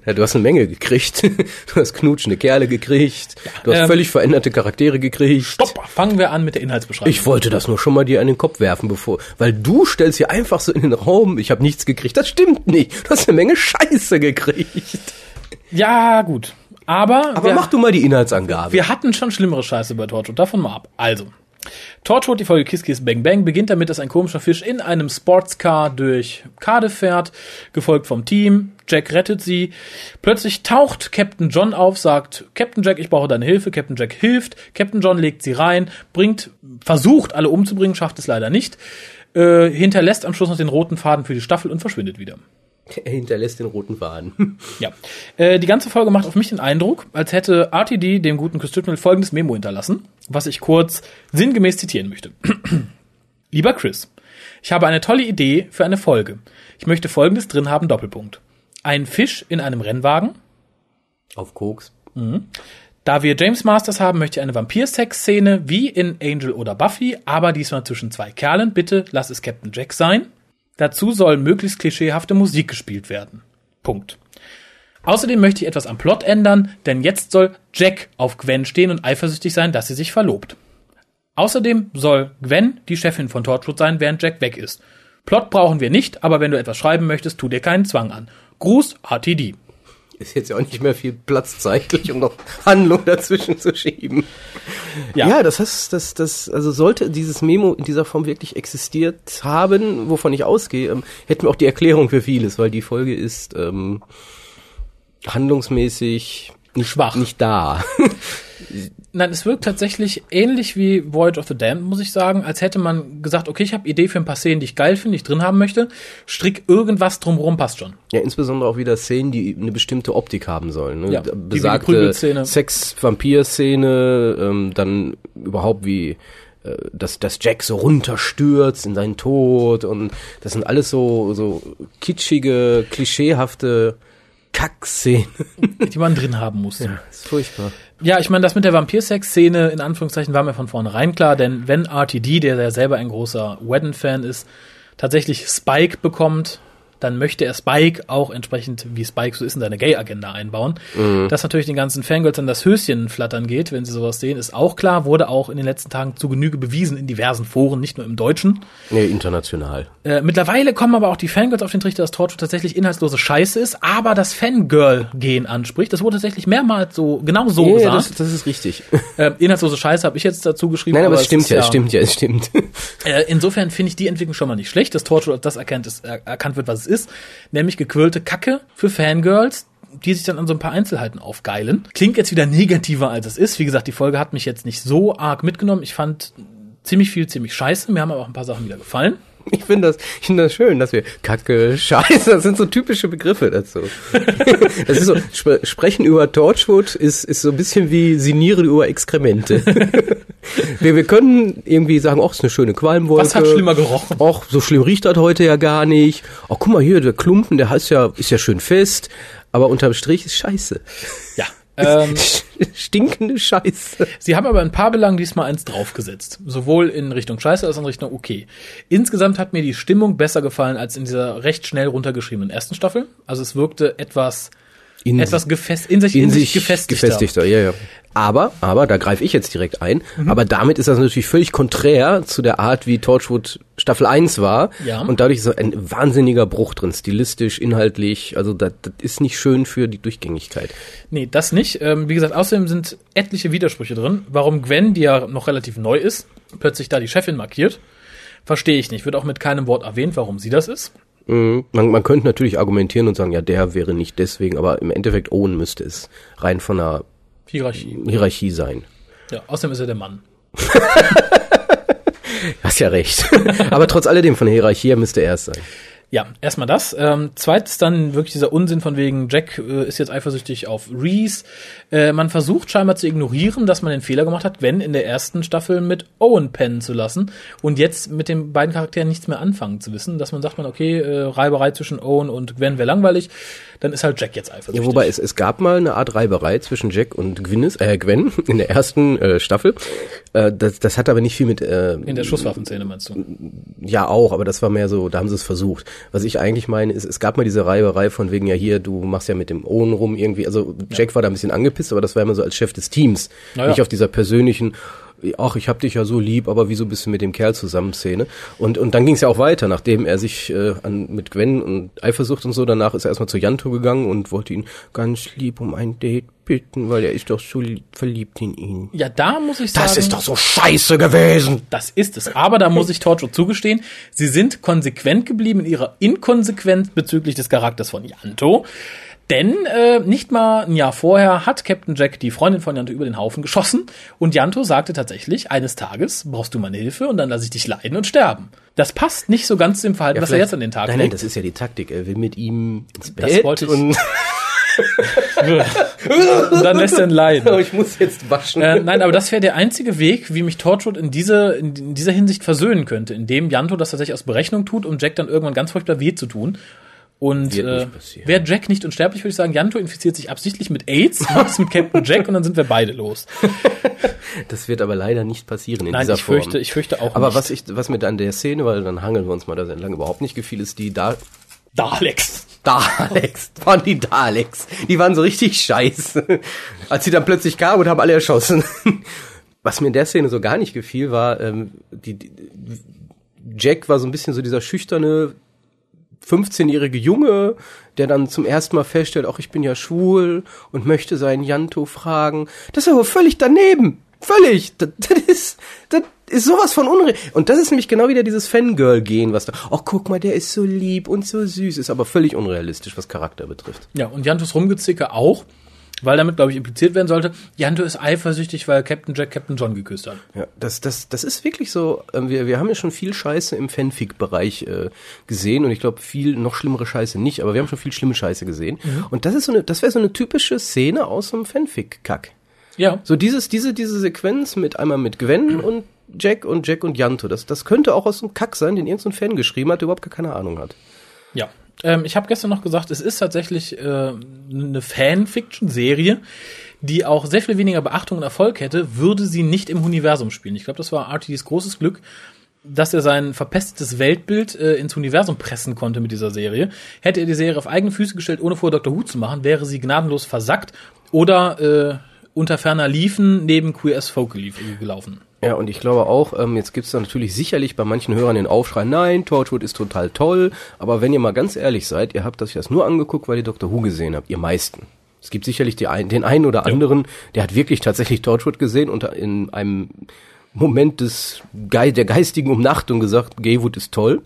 Ja, du hast eine Menge gekriegt. Du hast knutschende Kerle gekriegt. Du hast ähm, völlig veränderte Charaktere gekriegt. Stopp, fangen wir an mit der Inhaltsbeschreibung. Ich wollte das nur schon mal dir an den Kopf werfen, bevor, weil du stellst hier einfach so in den Raum, ich habe nichts gekriegt. Das stimmt nicht. Du hast eine Menge Scheiße gekriegt. ja, gut. Aber, Aber wir, mach du mal die Inhaltsangabe. wir hatten schon schlimmere Scheiße bei Torchwood. Davon mal ab. Also. Torchwood, die Folge Kiss Kiss Bang Bang, beginnt damit, dass ein komischer Fisch in einem Sportscar durch Cardiff fährt, gefolgt vom Team. Jack rettet sie. Plötzlich taucht Captain John auf, sagt, Captain Jack, ich brauche deine Hilfe. Captain Jack hilft. Captain John legt sie rein, bringt, versucht alle umzubringen, schafft es leider nicht. Äh, hinterlässt am Schluss noch den roten Faden für die Staffel und verschwindet wieder. Er hinterlässt den roten Faden. Ja. Äh, die ganze Folge macht auf mich den Eindruck, als hätte RTD dem guten Chris Chibnall folgendes Memo hinterlassen, was ich kurz sinngemäß zitieren möchte. Lieber Chris, ich habe eine tolle Idee für eine Folge. Ich möchte folgendes drin haben, Doppelpunkt. Ein Fisch in einem Rennwagen. Auf Koks. Da wir James Masters haben, möchte ich eine Vampir-Sex-Szene wie in Angel oder Buffy, aber diesmal zwischen zwei Kerlen. Bitte lass es Captain Jack sein. Dazu soll möglichst klischeehafte Musik gespielt werden. Punkt. Außerdem möchte ich etwas am Plot ändern, denn jetzt soll Jack auf Gwen stehen und eifersüchtig sein, dass sie sich verlobt. Außerdem soll Gwen die Chefin von Torchwood sein, während Jack weg ist. Plot brauchen wir nicht, aber wenn du etwas schreiben möchtest, tu dir keinen Zwang an. Gruß, RTD. Ist jetzt ja auch nicht mehr viel Platz zeitlich, um noch Handlung dazwischen zu schieben. Ja. Ja, das heißt, das, das, also sollte dieses Memo in dieser Form wirklich existiert haben, wovon ich ausgehe, ähm, hätten wir auch die Erklärung für vieles, weil die Folge ist ähm, handlungsmäßig nicht, Schwach. nicht da. Nein, es wirkt tatsächlich ähnlich wie Voyage of the Damned, muss ich sagen, als hätte man gesagt, okay, ich habe Idee für ein paar Szenen, die ich geil finde, die ich drin haben möchte. Strick irgendwas drumherum, passt schon. Ja, insbesondere auch wieder Szenen, die eine bestimmte Optik haben sollen. Ne? Ja, Besagte. Sex-Vampir-Szene, ähm, dann überhaupt wie äh, dass, dass Jack so runterstürzt in seinen Tod und das sind alles so, so kitschige, klischeehafte Kackszenen. die man drin haben muss. Ja, ist furchtbar. Ich meine, das mit der Vampirsex-Szene, in Anführungszeichen, war mir von vornherein klar, denn wenn RTD, der ja selber ein großer Whedon-Fan ist, tatsächlich Spike bekommt, dann möchte er Spike auch entsprechend, wie Spike so ist, in seine Gay-Agenda einbauen. Dass natürlich den ganzen Fangirls dann das Höschen flattern geht, wenn sie sowas sehen, ist auch klar, wurde auch in den letzten Tagen zu Genüge bewiesen in diversen Foren, nicht nur im Deutschen. Nee, international. Äh, mittlerweile kommen aber auch die Fangirls auf den Trichter, dass Torchwood tatsächlich inhaltslose Scheiße ist, aber das Fangirl-Gen anspricht. Das wurde tatsächlich mehrmals so, genau so Ja, gesagt. das, das ist richtig. äh, inhaltslose Scheiße habe ich jetzt dazu geschrieben. Nein, aber es es stimmt ist ja, es stimmt ja, es stimmt. Äh, insofern finde ich die Entwicklung schon mal nicht schlecht, dass als das erkannt, ist, er, erkannt wird, was es ist, nämlich gequirlte Kacke für Fangirls, die sich dann an so ein paar Einzelheiten aufgeilen. Klingt jetzt wieder negativer, als es ist. Wie gesagt, die Folge hat mich jetzt nicht so arg mitgenommen. Ich fand ziemlich viel ziemlich scheiße. Mir haben aber auch ein paar Sachen wieder gefallen. Ich finde das, ich finde das schön, dass wir Kacke, Scheiße, das sind so typische Begriffe dazu. Das ist so, sp sprechen über Torchwood ist, ist so ein bisschen wie sinieren über Exkremente. Wir, wir können irgendwie sagen, ach, ist eine schöne Qualmwolke. Was hat schlimmer gerochen? Ach, so schlimm riecht das heute ja gar nicht. Ach, guck mal hier, der Klumpen, der heißt ja, ist ja schön fest, aber unterm Strich ist scheiße. Ja. Ähm, Stinkende Scheiße. Sie haben aber in ein paar Belangen diesmal eins draufgesetzt. Sowohl in Richtung Scheiße als auch in Richtung okay. Insgesamt hat mir die Stimmung besser gefallen als in dieser recht schnell runtergeschriebenen ersten Staffel. Also es wirkte etwas, In- etwas gefest, in sich, in sich gefestigter. gefestigter. Ja, ja. Aber, aber, da greife ich jetzt direkt ein, Mhm. aber damit ist das natürlich völlig konträr zu der Art, wie Torchwood Staffel 1 war. Ja. Und dadurch ist ein wahnsinniger Bruch drin, stilistisch, inhaltlich. Also das, das ist nicht schön für die Durchgängigkeit. Nee, das nicht. Ähm, wie gesagt, außerdem sind etliche Widersprüche drin. Warum Gwen, die ja noch relativ neu ist, plötzlich da die Chefin markiert, verstehe ich nicht. Wird auch mit keinem Wort erwähnt, warum sie das ist. Mhm. Man, man könnte natürlich argumentieren und sagen, ja, der wäre nicht deswegen, aber im Endeffekt Owen müsste es rein von einer Hierarchie. Hierarchie sein. Ja, außerdem ist er der Mann. Hast ja recht. aber trotz alledem von der Hierarchie müsste er es sein. Ja, erstmal das. Ähm, zweitens dann wirklich dieser Unsinn von wegen, Jack äh, ist jetzt eifersüchtig auf Reese. Äh, man versucht scheinbar zu ignorieren, dass man den Fehler gemacht hat, Gwen in der ersten Staffel mit Owen pennen zu lassen und jetzt mit den beiden Charakteren nichts mehr anfangen zu wissen. Dass man sagt, man, okay, äh, Reiberei zwischen Owen und Gwen wäre langweilig, dann ist halt Jack jetzt eifersüchtig. Ja, wobei es, es gab mal eine Art Reiberei zwischen Jack und Gwyneth, äh, Gwen in der ersten äh, Staffel. Äh, das, das hat aber nicht viel mit... Äh, in der Schusswaffenszene meinst du? Ja, auch, aber das war mehr so, da haben sie es versucht. Was ich eigentlich meine, ist, es gab mal diese Reiberei von wegen, ja hier, du machst ja mit dem Owen rum irgendwie. Also Jack ja. war da ein bisschen angepisst, aber das war immer so als Chef des Teams. Naja. Nicht auf dieser persönlichen, ach, ich hab dich ja so lieb, aber wieso bist du mit dem Kerl zusammen Szene? Und, und dann ging es ja auch weiter, nachdem er sich äh, an, mit Gwen und Eifersucht und so, danach ist er erstmal zu Janto gegangen und wollte ihn ganz lieb um ein Date bitten, weil er ist doch so verliebt in ihn. Ja, da muss ich sagen. Das ist doch so scheiße gewesen. Das ist es. Aber da muss ich Torchwood zugestehen, sie sind konsequent geblieben in ihrer Inkonsequenz bezüglich des Charakters von Janto. Denn äh, nicht mal ein Jahr vorher hat Captain Jack die Freundin von Janto über den Haufen geschossen und Janto sagte tatsächlich, eines Tages brauchst du meine Hilfe und dann lasse ich dich leiden und sterben. Das passt nicht so ganz dem Verhalten, ja, was er jetzt an den Tag nein, legt. Nein, das ist ja die Taktik. Er will mit ihm ins Bett das wollte ich. und und dann lässt er ihn leiden. Ich muss jetzt waschen. Äh, nein, aber das wäre der einzige Weg, wie mich Torchwood in, diese, in dieser Hinsicht versöhnen könnte, indem Janto das tatsächlich aus Berechnung tut, um Jack dann irgendwann ganz furchtbar weh zu tun. Und äh, wäre Jack nicht unsterblich, würde ich sagen, Janto infiziert sich absichtlich mit AIDS, macht es mit Captain Jack und dann sind wir beide los. Das wird aber leider nicht passieren in Nein, dieser ich Form. Fürchte, ich fürchte auch aber nicht. was ich, was mir dann der Szene, weil dann hangeln wir uns mal da sehr lange überhaupt nicht gefiel, ist die da Daleks. Daleks, waren die Daleks. Die waren so richtig scheiße. Als sie dann plötzlich kamen und haben alle erschossen. Was mir in der Szene so gar nicht gefiel, war, ähm, die, die Jack war so ein bisschen so dieser schüchterne 15-jährige Junge, der dann zum ersten Mal feststellt, auch ich bin ja schwul und möchte seinen Janto fragen. Das ist aber völlig daneben. Völlig. Das, das ist, das ist sowas von unre. Und das ist nämlich genau wieder dieses Fangirl-Gehen, was da, oh, guck mal, der ist so lieb und so süß, ist aber völlig unrealistisch, was Charakter betrifft. Ja, und Jantos Rumgezicke auch. Weil damit, glaube ich, impliziert werden sollte, Janto ist eifersüchtig, weil Captain Jack Captain John geküsst hat. Ja, das, das, das ist wirklich so. Ähm, wir, wir haben ja schon viel Scheiße im Fanfic-Bereich äh, gesehen und ich glaube viel noch schlimmere Scheiße nicht, aber wir haben schon viel schlimme Scheiße gesehen. Mhm. Und das ist so eine, das wäre so eine typische Szene aus einem Fanfic-Kack. Ja. So dieses, diese, diese Sequenz mit einmal mit Gwen mhm. und Jack und Jack und Janto. Das, das könnte auch aus einem Kack sein, den irgendein Fan geschrieben hat, der überhaupt gar keine Ahnung hat. Ja, ähm, ich habe gestern noch gesagt, es ist tatsächlich äh, eine Fanfiction-Serie, die auch sehr viel weniger Beachtung und Erfolg hätte, würde sie nicht im Universum spielen. Ich glaube, das war RTDs großes Glück, dass er sein verpestetes Weltbild äh, ins Universum pressen konnte mit dieser Serie. Hätte er die Serie auf eigene Füße gestellt, ohne vor Dr. Who zu machen, wäre sie gnadenlos versackt oder äh, unter ferner Liefen neben QS Folk gelaufen. Ja, und ich glaube auch, ähm, jetzt gibt's da natürlich sicherlich bei manchen Hörern den Aufschrei, nein, Torchwood ist total toll, aber wenn ihr mal ganz ehrlich seid, ihr habt das das nur angeguckt, weil ihr Dr. Who gesehen habt, ihr meisten. Es gibt sicherlich ein, den einen oder anderen, ja. der hat wirklich tatsächlich Torchwood gesehen und in einem Moment des Ge der geistigen Umnachtung gesagt, Gaywood ist toll.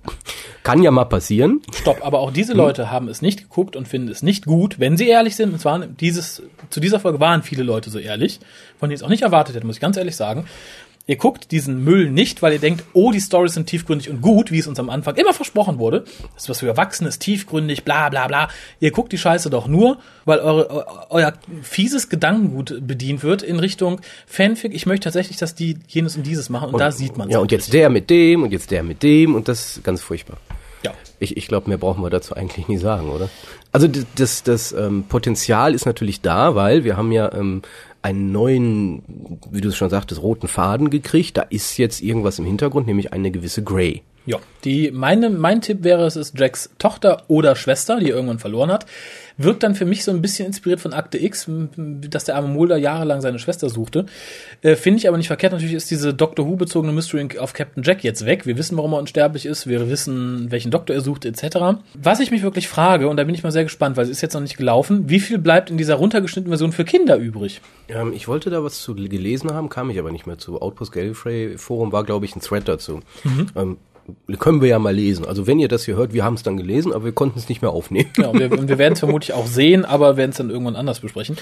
Kann ja mal passieren. Stopp, aber auch diese Leute hm. haben es nicht geguckt und finden es nicht gut, wenn sie ehrlich sind. Und zwar dieses, zu dieser Folge waren viele Leute so ehrlich, von denen ich es auch nicht erwartet hätte, muss ich ganz ehrlich sagen. Ihr guckt diesen Müll nicht, weil ihr denkt, oh, die Storys sind tiefgründig und gut, wie es uns am Anfang immer versprochen wurde. Das ist was für Erwachsene, ist tiefgründig, bla bla bla. Ihr guckt die Scheiße doch nur, weil eure, euer fieses Gedankengut bedient wird in Richtung Fanfic. Ich möchte tatsächlich, dass die jenes und dieses machen und, und da sieht man Ja, und jetzt der mit dem und jetzt der mit dem und das ist ganz furchtbar. Ja. Ich, ich glaube, mehr brauchen wir dazu eigentlich nie sagen, oder? Also das, das, das ähm, Potenzial ist natürlich da, weil wir haben ja ähm, einen neuen, wie du es schon sagtest, roten Faden gekriegt. Da ist jetzt irgendwas im Hintergrund, nämlich eine gewisse Grey. Ja, die, meine, mein Tipp wäre, es ist Jacks Tochter oder Schwester, die irgendwann verloren hat. Wirkt dann für mich so ein bisschen inspiriert von Akte X, dass der arme Mulder jahrelang seine Schwester suchte. Äh, Finde ich aber nicht verkehrt. Natürlich ist diese Doctor Who-bezogene Mystery auf Captain Jack jetzt weg. Wir wissen, warum er unsterblich ist. Wir wissen, welchen Doktor er sucht, etc. Was ich mich wirklich frage, und da bin ich mal sehr gespannt, weil es ist jetzt noch nicht gelaufen, wie viel bleibt in dieser runtergeschnittenen Version für Kinder übrig? Ähm, ich wollte da was zu gelesen haben, kam ich aber nicht mehr zu. Outpost Gallifrey Forum war, glaube ich, ein Thread dazu. Mhm. Ähm, können wir ja mal lesen. Also wenn ihr das hier hört, wir haben es dann gelesen, aber wir konnten es nicht mehr aufnehmen. Ja, und wir, wir werden es vermutlich auch sehen, aber werden es dann irgendwann anders besprechen.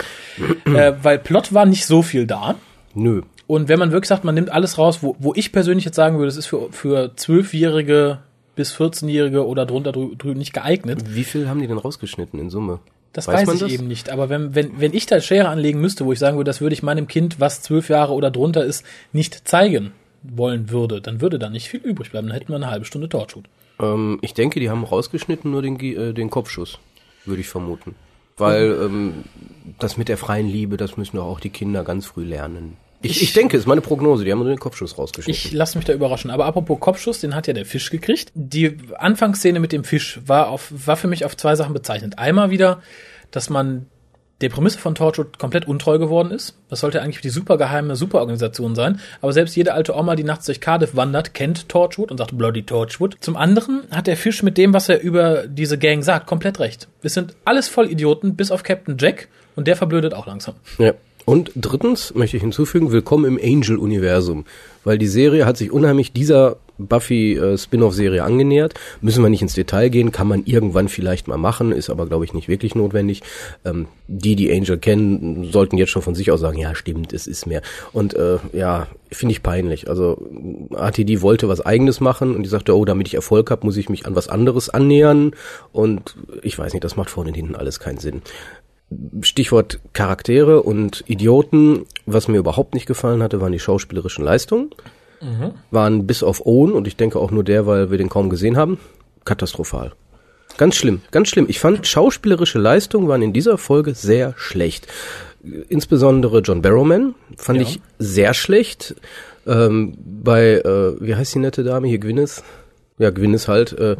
äh, weil Plot war nicht so viel da. Nö. Und wenn man wirklich sagt, man nimmt alles raus, wo, wo ich persönlich jetzt sagen würde, es ist für, für Zwölfjährige bis 14-Jährige oder drunter drü drüben nicht geeignet. Wie viel haben die denn rausgeschnitten in Summe? Das weiß, man ich eben nicht. Aber wenn, wenn, wenn ich da Schere anlegen müsste, wo ich sagen würde, das würde ich meinem Kind, was zwölf Jahre oder drunter ist, nicht zeigen wollen würde, dann würde da nicht viel übrig bleiben. Dann hätten wir eine halbe Stunde Torchwood. Ähm, ich denke, die haben rausgeschnitten nur den, äh, den Kopfschuss, würde ich vermuten. Weil ähm, das mit der freien Liebe, das müssen doch auch die Kinder ganz früh lernen. Ich, ich denke, es ist meine Prognose, die haben nur den Kopfschuss rausgeschnitten. Ich lasse mich da überraschen. Aber apropos Kopfschuss, den hat ja der Fisch gekriegt. Die Anfangsszene mit dem Fisch war, auf, war für mich auf zwei Sachen bezeichnend. Einmal wieder, dass man der Prämisse von Torchwood komplett untreu geworden ist. Das sollte eigentlich die supergeheime Superorganisation sein. Aber selbst jede alte Oma, die nachts durch Cardiff wandert, kennt Torchwood und sagt Bloody Torchwood. Zum anderen hat der Fisch mit dem, was er über diese Gang sagt, komplett recht. Es sind alles Vollidioten, bis auf Captain Jack. Und der verblödet auch langsam. Ja. Und drittens möchte ich hinzufügen, willkommen im Angel-Universum. Weil die Serie hat sich unheimlich dieser Buffy-Spin-off-Serie angenähert. Müssen wir nicht ins Detail gehen, kann man irgendwann vielleicht mal machen, ist aber, glaube ich, nicht wirklich notwendig. Ähm, die, die Angel kennen, sollten jetzt schon von sich aus sagen, ja, stimmt, es ist mehr. Und äh, ja, finde ich peinlich. Also ATD wollte was eigenes machen und die sagte, oh, damit ich Erfolg habe, muss ich mich an was anderes annähern. Und ich weiß nicht, das macht vorne und hinten alles keinen Sinn. Stichwort Charaktere und Idioten. Was mir überhaupt nicht gefallen hatte, waren die schauspielerischen Leistungen. Waren bis auf Owen, und ich denke auch nur der, weil wir den kaum gesehen haben, katastrophal. Ganz schlimm, ganz schlimm. Ich fand, schauspielerische Leistungen waren in dieser Folge sehr schlecht. Insbesondere John Barrowman fand Ja. ich sehr schlecht. Ähm, bei, äh, wie heißt die nette Dame hier, Gwyneth? Ja, Gwyneth halt. Äh,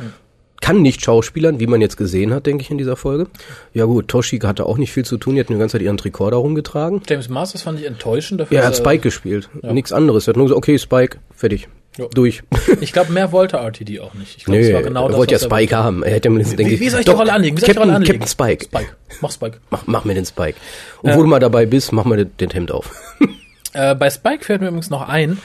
kann nicht schauspielern, wie man jetzt gesehen hat, denke ich, in dieser Folge. Ja gut, Toshi hatte auch nicht viel zu tun, die hat die ganze Zeit ihren Tricorder rumgetragen. James Masters fand ich enttäuschend dafür. Ja, er hat Spike gespielt. Nichts anderes. Er hat nur gesagt, okay, Spike, fertig. Ja. Durch. Ich glaube, mehr wollte RTD auch nicht. Ich glaube, Nee, es war genau er wollte ja was er Spike haben. Er hätte mir denke Wie, ich, wie soll ich die doch, Rolle anlegen? Wie soll ich die Captain, Rolle anlegen? Captain Spike. Spike. Mach Spike. Mach, mach mir den Spike. Und wo du mal dabei bist, mach mal den, den Hemd auf. Äh, bei Spike fällt mir übrigens noch ein.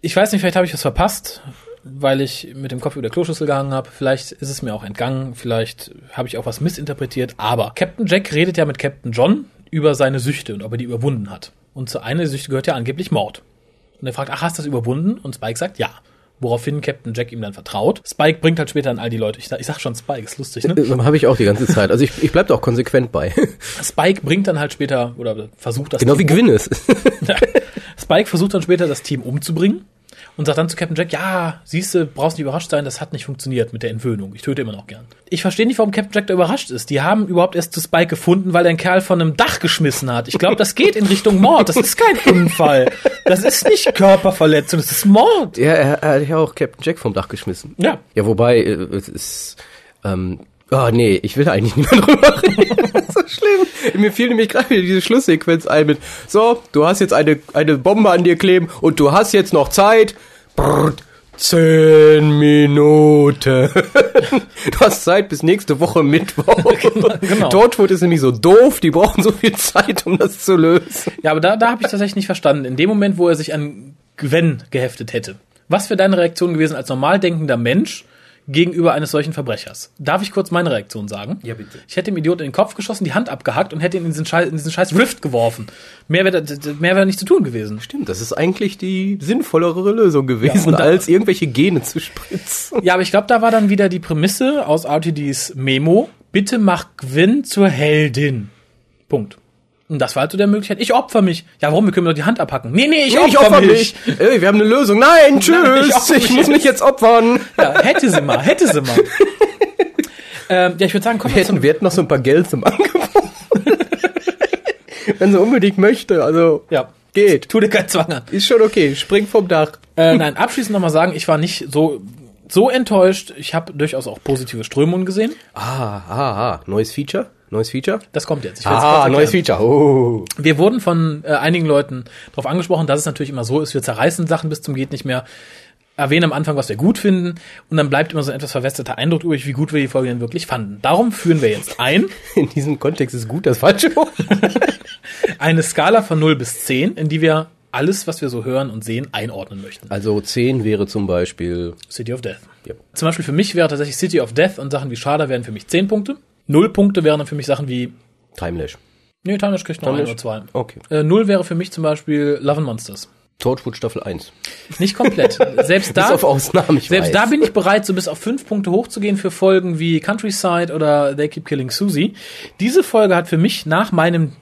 Ich weiß nicht, vielleicht habe ich was verpasst, weil ich mit dem Kopf über der Kloschüssel gehangen habe. Vielleicht ist es mir auch entgangen. Vielleicht habe ich auch was missinterpretiert. Aber Captain Jack redet ja mit Captain John über seine Süchte und ob er die überwunden hat. Und zu einer der Süchte gehört ja angeblich Mord. Und er fragt, ach, hast du das überwunden? Und Spike sagt, ja. Woraufhin Captain Jack ihm dann vertraut. Spike bringt halt später an all die Leute. Ich, sag- ich sag schon Spike, ist lustig, ne? Äh, Habe ich auch die ganze Zeit. Also ich, ich bleib da auch konsequent bei. Spike bringt dann halt später, oder versucht das genau wie Team Gwyneth. Ja. Spike versucht dann später das Team umzubringen und sagt dann zu Captain Jack, ja, siehst du, brauchst nicht überrascht sein, das hat nicht funktioniert mit der Entwöhnung. Ich töte immer noch gern. Ich verstehe nicht, warum Captain Jack da überrascht ist. Die haben überhaupt erst zu Spike gefunden, weil er einen Kerl von einem Dach geschmissen hat. Ich glaube, das geht in Richtung Mord. Das ist kein Unfall. Das ist nicht Körperverletzung, das ist Mord. ja, er, er hat ja auch Captain Jack vom Dach geschmissen. Ja. Ja, wobei, äh, es ist, ähm, oh nee, ich will eigentlich nicht mehr drüber reden. Das ist so schlimm. Mir fiel nämlich gerade wieder diese Schlusssequenz ein mit, so, du hast jetzt eine, eine Bombe an dir kleben und du hast jetzt noch Zeit. Brrrt, zehn Minuten. du hast Zeit bis nächste Woche Mittwoch. genau. Torchwood ist nämlich so doof, die brauchen so viel Zeit, um das zu lösen. Ja, aber da, da habe ich tatsächlich nicht verstanden. In dem Moment, wo er sich an Gwen geheftet hätte. Was wäre deine Reaktion gewesen als normal denkender Mensch gegenüber eines solchen Verbrechers? Darf ich kurz meine Reaktion sagen? Ja, bitte. Ich hätte dem Idioten in den Kopf geschossen, die Hand abgehackt und hätte ihn in diesen scheiß, in diesen scheiß Rift geworfen. Mehr wäre mehr wäre nicht zu tun gewesen. Stimmt, das ist eigentlich die sinnvollere Lösung gewesen, und da- als irgendwelche Gene zu spritzen. Ja, aber ich glaube, da war dann wieder die Prämisse aus RTDs Memo. Bitte mach Gwen zur Heldin. Punkt. Und das war halt so der Möglichkeit. Ich opfer mich. Ja, warum? Wir können doch die Hand abhacken. Nee, nee, ich, Nee, opfer, mich. Ey, wir haben eine Lösung. Nein, tschüss. Nein, ich ich opfer mich muss mich jetzt opfern. Ja, hätte sie mal, hätte sie mal. ähm, ja, ich würde sagen, komm Wir hätten, wir hätten noch so ein paar Geld zum Angebot. Wenn sie unbedingt möchte, also Ja. geht. Tu dir keinen Zwang an. Ist schon okay. Spring vom Dach. Äh, nein, abschließend nochmal sagen, ich war nicht so, so enttäuscht. Ich habe durchaus auch positive Strömungen gesehen. Ah, ah, ah. Neues Feature? Neues Feature? Das kommt jetzt. Ah, neues. Feature. Oh. Wir wurden von äh, einigen Leuten darauf angesprochen, dass es natürlich immer so ist, wir zerreißen Sachen bis zum geht nicht mehr, erwähnen am Anfang, was wir gut finden und dann bleibt immer so ein etwas verwässerter Eindruck übrig, wie gut wir die Folge denn wirklich fanden. Darum führen wir jetzt ein In diesem Kontext ist gut das falsche Wort. eine Skala von 0 bis 10, in die wir alles, was wir so hören und sehen, einordnen möchten. Also 10 wäre zum Beispiel. City of Death. Ja. Zum Beispiel für mich wäre tatsächlich City of Death und Sachen wie Shada wären für mich 10 Punkte. Null Punkte wären dann für mich Sachen wie. Timelash. Nee, Timeless kriegt noch ein Timelash? oder zwei. Okay. Äh, Null wäre für mich zum Beispiel Love and Monsters. Torchwood Staffel 1. Nicht komplett. Selbst da. Bis auf Ausnahmen, ich Selbst weiß. da bin ich bereit, so bis auf fünf Punkte hochzugehen für Folgen wie Countryside oder They Keep Killing Susie. Diese Folge hat für mich nach meinem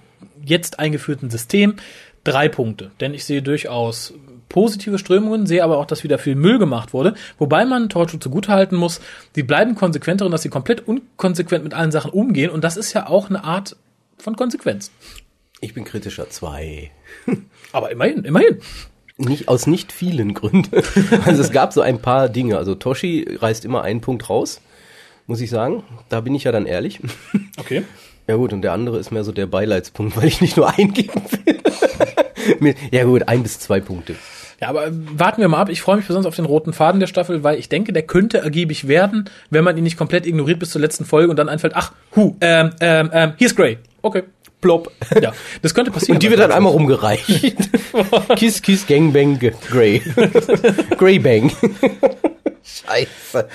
jetzt eingeführten System drei Punkte. Denn ich sehe durchaus positive Strömungen, sehe aber auch, dass wieder viel Müll gemacht wurde. Wobei man Torchwood zugutehalten muss, die bleiben konsequent darin, dass sie komplett unkonsequent mit allen Sachen umgehen. Und das ist ja auch eine Art von Konsequenz. Ich bin kritischer 2. Aber immerhin, immerhin. Nicht, aus nicht vielen Gründen. Also es gab so ein paar Dinge. Also Toshi reißt immer einen Punkt raus, muss ich sagen. Da bin ich ja dann ehrlich. Okay. Ja gut, und der andere ist mehr so der Beileidspunkt, weil ich nicht nur eingeben will. Ja gut, ein bis zwei Punkte. Ja, aber äh, warten wir mal ab. Ich freue mich besonders auf den roten Faden der Staffel, weil ich denke, der könnte ergiebig werden, wenn man ihn nicht komplett ignoriert bis zur letzten Folge und dann einfällt, ach, hu, ähm, ähm, ähm, hier ist Grey. Okay. Plopp. Ja, das könnte passieren. Und die wird dann einmal rumgereicht. kiss, kiss, Gangbang, G- Grey. Grey Bang. Scheiße.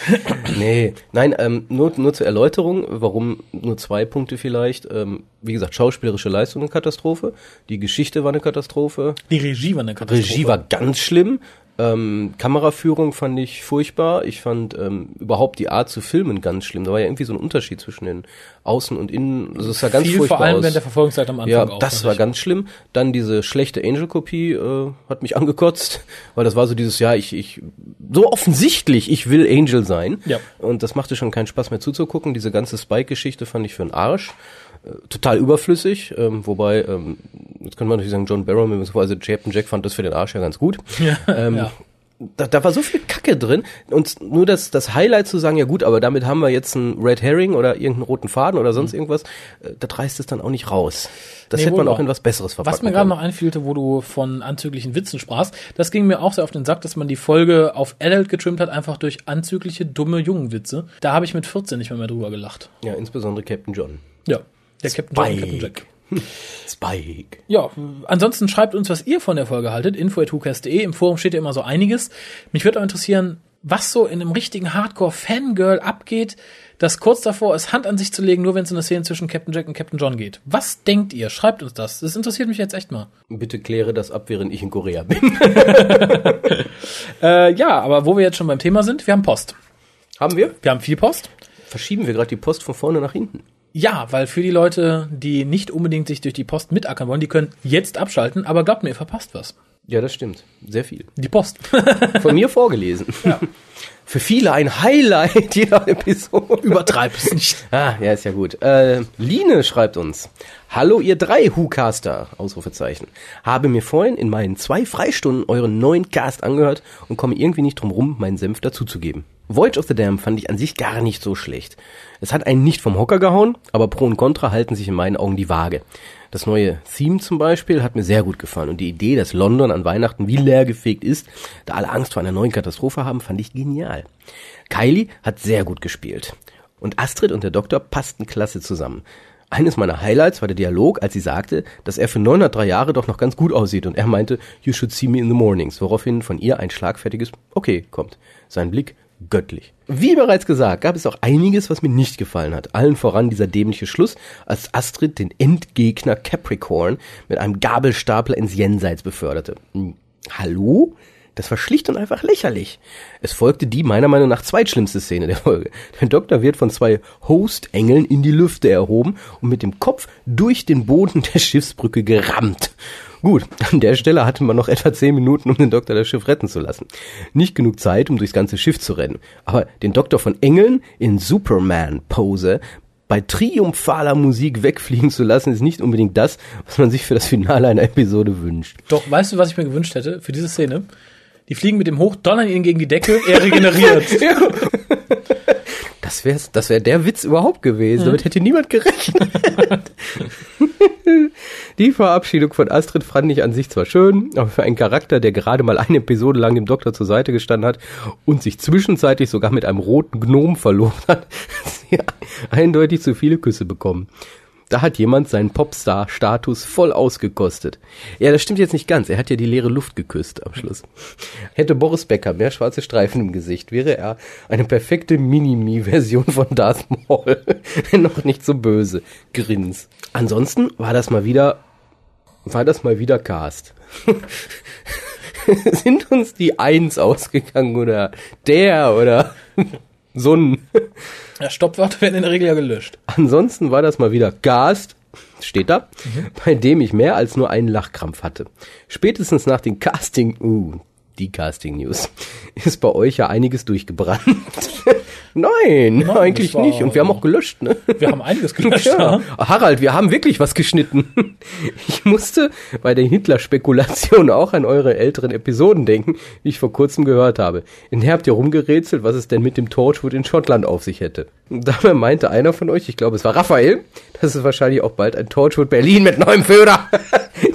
Nee, nein, ähm, nur, nur zur Erläuterung, warum nur zwei Punkte vielleicht. Ähm, wie gesagt, schauspielerische Leistung eine Katastrophe. Die Geschichte war eine Katastrophe. Die Regie war eine Katastrophe. Regie war ganz schlimm. Ähm, Kameraführung fand ich furchtbar. Ich fand ähm, überhaupt die Art zu filmen ganz schlimm. Da war ja irgendwie so ein Unterschied zwischen den Außen und Innen. Also es sah ganz viel furchtbar vor allem aus. während der Verfolgungszeit am Anfang Ja, auch. das war ich. ganz schlimm. Dann diese schlechte Angel-Kopie äh, hat mich angekotzt, weil das war so dieses, ja, ich, ich, so offensichtlich, ich will Angel sein. Ja. Und das machte schon keinen Spaß mehr zuzugucken. Diese ganze Spike-Geschichte fand ich für einen Arsch. Äh, total überflüssig, ähm, wobei, ähm, jetzt könnte man natürlich sagen, John Barrow, beziehungsweise Captain Jack fand das für den Arsch ja ganz gut. ähm, ja. da, da war so viel Kacke drin und nur das, das Highlight zu sagen, ja gut, aber damit haben wir jetzt einen Red Herring oder irgendeinen roten Faden oder sonst irgendwas, äh, das reißt es dann auch nicht raus. Das Mhm. Nee, hätte man auch in was Besseres verpacken Was mir gerade noch einfielte, wo du von anzüglichen Witzen sprachst, das ging mir auch sehr auf den Sack, dass man die Folge auf Adult getrimmt hat, einfach durch anzügliche, dumme Jungenwitze. Da habe ich mit 14 nicht mehr, mehr drüber gelacht. Ja, insbesondere Captain John. Ja, der Captain John. Captain Jack. Spike. Ja, ansonsten schreibt uns, was ihr von der Folge haltet. info.hucast.de. Im Forum steht ja immer so einiges. Mich würde auch interessieren, was so in einem richtigen Hardcore-Fangirl abgeht, das kurz davor ist, Hand an sich zu legen, nur wenn es in eine Szene zwischen Captain Jack und Captain John geht. Was denkt ihr? Schreibt uns das. Das interessiert mich jetzt echt mal. Bitte kläre das ab, während ich in Korea bin. Äh, ja, aber wo wir jetzt schon beim Thema sind, wir haben Post. haben wir? Wir haben viel Post. Verschieben wir gerade die Post von vorne nach hinten. Ja, weil für die Leute, die nicht unbedingt sich durch die Post mitackern wollen, die können jetzt abschalten, aber glaubt mir, ihr verpasst was. Ja, das stimmt. Sehr viel. Die Post. Von mir vorgelesen. Für viele ein Highlight jeder Episode. Übertreib es nicht. Ah, ja, ist ja gut. Äh, Line schreibt uns. Hallo ihr drei Whocaster, Ausrufezeichen. Habe mir vorhin in meinen zwei Freistunden euren neuen Cast angehört und komme irgendwie nicht drum rum, meinen Senf dazuzugeben. Voyage of the Dam fand ich an sich gar nicht so schlecht. Es hat einen nicht vom Hocker gehauen, aber Pro und Contra halten sich in meinen Augen die Waage. Das neue Theme zum Beispiel hat mir sehr gut gefallen und die Idee, dass London an Weihnachten wie leergefegt ist, da alle Angst vor einer neuen Katastrophe haben, fand ich genial. Kylie hat sehr gut gespielt. Und Astrid und der Doktor passten klasse zusammen. Eines meiner Highlights war der Dialog, als sie sagte, dass er für 903 Jahre doch noch ganz gut aussieht und er meinte, you should see me in the mornings, woraufhin von ihr ein schlagfertiges Okay kommt. Sein Blick göttlich. Wie bereits gesagt, gab es auch einiges, was mir nicht gefallen hat. Allen voran dieser dämliche Schluss, als Astrid den Endgegner Capricorn mit einem Gabelstapler ins Jenseits beförderte. Hm, Hallo? Das war schlicht und einfach lächerlich. Es folgte die meiner Meinung nach zweitschlimmste Szene der Folge. Der Doktor wird von zwei Host-Engeln in die Lüfte erhoben und mit dem Kopf durch den Boden der Schiffsbrücke gerammt. Gut, an der Stelle hatte man noch etwa zehn Minuten, um den Doktor das Schiff retten zu lassen. Nicht genug Zeit, um durchs ganze Schiff zu rennen. Aber den Doktor von Engeln in Superman-Pose bei triumphaler Musik wegfliegen zu lassen, ist nicht unbedingt das, was man sich für das Finale einer Episode wünscht. Doch, weißt du, was ich mir gewünscht hätte für diese Szene? Die fliegen mit dem hoch, donnern ihn gegen die Decke, er regeneriert. Das wäre das wär der Witz überhaupt gewesen. Damit hätte niemand gerechnet. Die Verabschiedung von Astrid fand ich an sich zwar schön, aber für einen Charakter, der gerade mal eine Episode lang dem Doktor zur Seite gestanden hat und sich zwischenzeitlich sogar mit einem roten Gnom verlobt hat, hat sie eindeutig zu viele Küsse bekommen. Da hat jemand seinen Popstar-Status voll ausgekostet. Ja, das stimmt jetzt nicht ganz. Er hat ja die leere Luft geküsst am Schluss. Hätte Boris Becker mehr schwarze Streifen im Gesicht, wäre er eine perfekte Mini-Me-Version von Darth Maul. Noch nicht so böse. Grins. Ansonsten war das mal wieder, war das mal wieder Cast. Sind uns die Eins ausgegangen oder der oder so ein. Ja, Stoppwörter werden in der Regel ja gelöscht. Ansonsten war das mal wieder Gast, steht da, bei dem ich mehr als nur einen Lachkrampf hatte. Spätestens nach den Casting, uh, die Casting News, ist bei euch ja einiges durchgebrannt. Nein, Nein, eigentlich war- nicht. Und wir haben auch gelöscht, ne? Wir haben einiges gelöscht. Ja. Ja. Harald, wir haben wirklich was geschnitten. Ich musste bei der Hitler-Spekulation auch an eure älteren Episoden denken, die ich vor kurzem gehört habe. In der habt ihr rumgerätselt, was es denn mit dem Torchwood in Schottland auf sich hätte. Und dabei meinte einer von euch, ich glaube es war Raphael, dass es wahrscheinlich auch bald ein Torchwood Berlin mit neuem Föder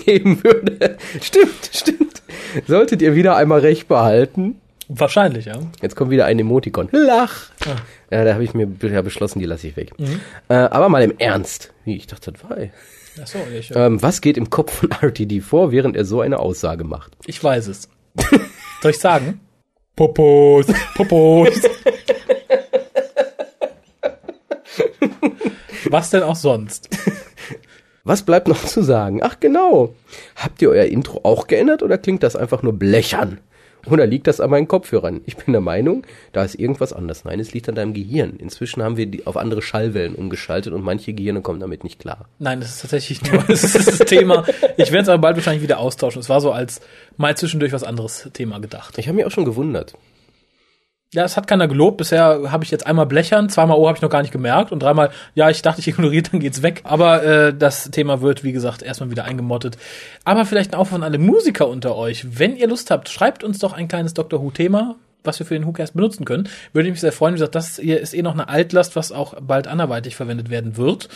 geben würde. Stimmt, stimmt. Solltet ihr wieder einmal recht behalten, Wahrscheinlich, ja. Jetzt kommt wieder ein Emoticon. Lach. Ja, da habe ich mir ja beschlossen, die lasse ich weg. Äh, aber mal im Ernst. Wie, ich dachte, das war. Achso, ich, äh, Ähm, was geht im Kopf von RTD vor, während er so eine Aussage macht? ich weiß es. Soll ich sagen? Popos, Popos. Was denn auch sonst? Was bleibt noch zu sagen? Ach genau. Habt ihr euer Intro auch geändert oder klingt das einfach nur blechern? Oder liegt das an meinen Kopfhörern? Ich bin der Meinung, da ist irgendwas anders. Nein, es liegt an deinem Gehirn. Inzwischen haben wir die auf andere Schallwellen umgeschaltet und manche Gehirne kommen damit nicht klar. Nein, das ist tatsächlich nur das, ist das Thema. Ich werde es aber bald wahrscheinlich wieder austauschen. Es war so als mal zwischendurch was anderes Thema gedacht. Ich habe mich auch schon gewundert. Ja, es hat keiner gelobt. Bisher habe ich jetzt einmal blechern, zweimal oh habe ich noch gar nicht gemerkt und dreimal, ja, ich dachte, ich ignoriere, dann geht's weg. Aber äh, das Thema wird, wie gesagt, erstmal wieder eingemottet. Aber vielleicht ein Aufruf an alle Musiker unter euch. Wenn ihr Lust habt, schreibt uns doch ein kleines Doctor Who-Thema, was wir für den WhoCast benutzen können. Würde ich mich sehr freuen. Wie gesagt, das hier ist eh noch eine Altlast, was auch bald anderweitig verwendet werden wird.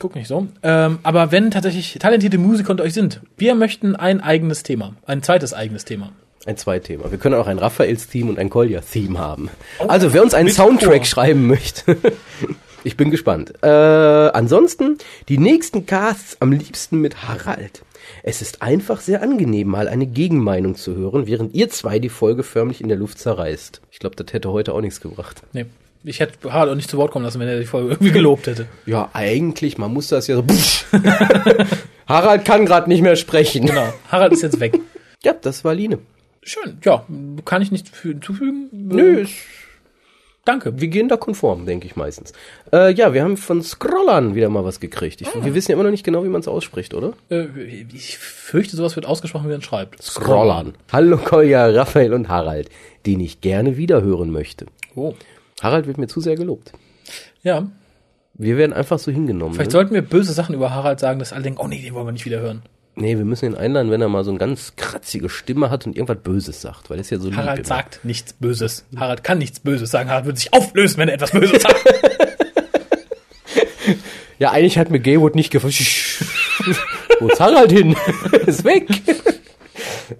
Guck nicht so. Ähm, aber wenn tatsächlich talentierte Musiker unter euch sind, wir möchten ein eigenes Thema, ein zweites eigenes Thema. Ein Zweithema. Wir können auch ein Raphaels-Theme und ein Kolja-Theme haben. Also, wer uns einen Soundtrack Chor. schreiben möchte, ich bin gespannt. Äh, ansonsten, die nächsten Casts am liebsten mit Harald. Es ist einfach sehr angenehm, mal eine Gegenmeinung zu hören, während ihr zwei die Folge förmlich in der Luft zerreißt. Ich glaube, das hätte heute auch nichts gebracht. Nee. Ich hätte Harald auch nicht zu Wort kommen lassen, wenn er die Folge irgendwie gelobt hätte. Ja, eigentlich, man muss das ja so. Harald kann gerade nicht mehr sprechen. Genau. Harald ist jetzt weg. Ja, das war Line. Schön. Ja, kann ich nicht für- hinzufügen? Nö, ist Danke. Wir gehen da konform, denke ich meistens. Äh, ja, wir haben von Scrollern wieder mal was gekriegt. Ich, Wir wissen ja immer noch nicht genau, wie man es ausspricht, oder? Äh, ich fürchte, sowas wird ausgesprochen, wie man schreibt. Hallo Kolja, Raphael und Harald, den ich gerne wiederhören möchte. Oh. Harald wird mir zu sehr gelobt. Ja. Wir werden einfach so hingenommen. Vielleicht Ne? sollten wir böse Sachen über Harald sagen, dass alle denken, oh nee, den wollen wir nicht wieder hören. Nee, wir müssen ihn einladen, wenn er mal so eine ganz kratzige Stimme hat und irgendwas Böses sagt, weil er ist ja so lieb Harald immer. sagt nichts Böses. Harald kann nichts Böses sagen. Harald würde sich auflösen, wenn er etwas Böses sagt. Ja, eigentlich hat mir Gaywood nicht gefallen. Wo ist Harald hin? ist weg.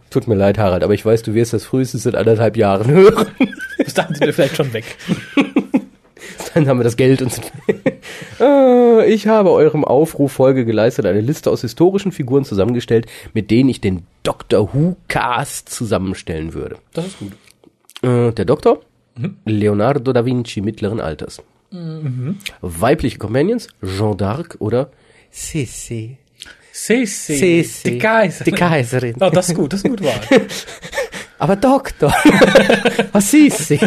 Tut mir leid, Harald, aber ich weiß, du wirst das frühestens in anderthalb Jahren hören. Bis dahin sind wir vielleicht schon weg. Dann haben wir das Geld und sind. Äh, ich habe eurem Aufruf Folge geleistet, eine Liste aus historischen Figuren zusammengestellt, mit denen ich den Doctor Who Cast zusammenstellen würde. Das ist gut. Äh, der Doktor? Leonardo da Vinci mittleren Alters. Weibliche Companions? Jeanne d'Arc oder Sissi. Sissi. Sissi. Die Kaiserin. Die Kaiserin. Oh, das ist gut, das ist gut Wahl. Aber Doktor. Was Sissi.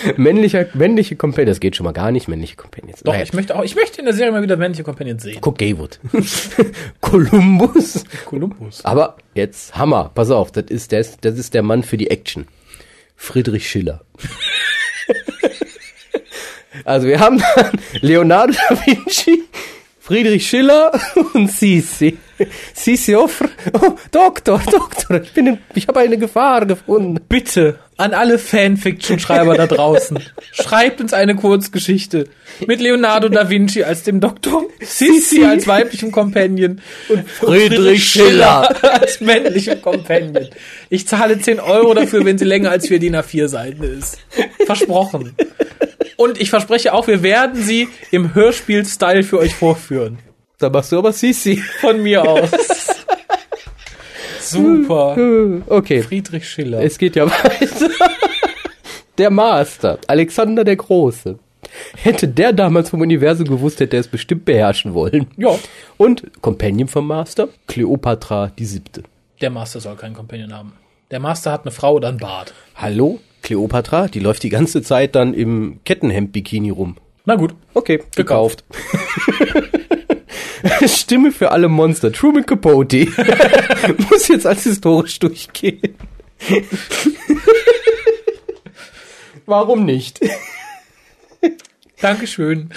männliche, männliche Companions. Das geht schon mal gar nicht, männliche Companions. Doch, Naja. ich möchte auch, ich möchte in der Serie mal wieder männliche Companions sehen. Guck Gaywood. Columbus. Columbus. Aber jetzt Hammer. Pass auf, das ist der, das ist der Mann für die Action. Friedrich Schiller. also wir haben dann Leonardo da Vinci, Friedrich Schiller und Sisi. Sisi Offre. Oh, Doktor, Doktor, ich bin in, ich habe eine Gefahr gefunden. Bitte an alle Fanfiction-Schreiber da draußen. Schreibt uns eine Kurzgeschichte mit Leonardo da Vinci als dem Doktor, Sissi als weiblichem Companion und Friedrich Schiller. als männlichem Companion. Ich zahle 10 Euro dafür, wenn sie länger als 4 DIN A4 Seiten ist. Versprochen. Und ich verspreche auch, wir werden sie im Hörspiel-Style für euch vorführen. Da machst du aber Sisi. Von mir aus. Super. Okay. Friedrich Schiller. Es geht ja weiter. Der Master, Alexander der Große. Hätte der damals vom Universum gewusst, hätte er es bestimmt beherrschen wollen. Ja. Und Companion vom Master, Cleopatra die siebte. Der Master soll keinen Companion haben. Der Master hat eine Frau oder einen Bart. Hallo? Cleopatra, die läuft die ganze Zeit dann im Kettenhemd-Bikini rum. Na gut. Okay, gekauft. Stimme für alle Monster. Truman Capote. Muss jetzt als historisch durchgehen. Warum nicht? Dankeschön.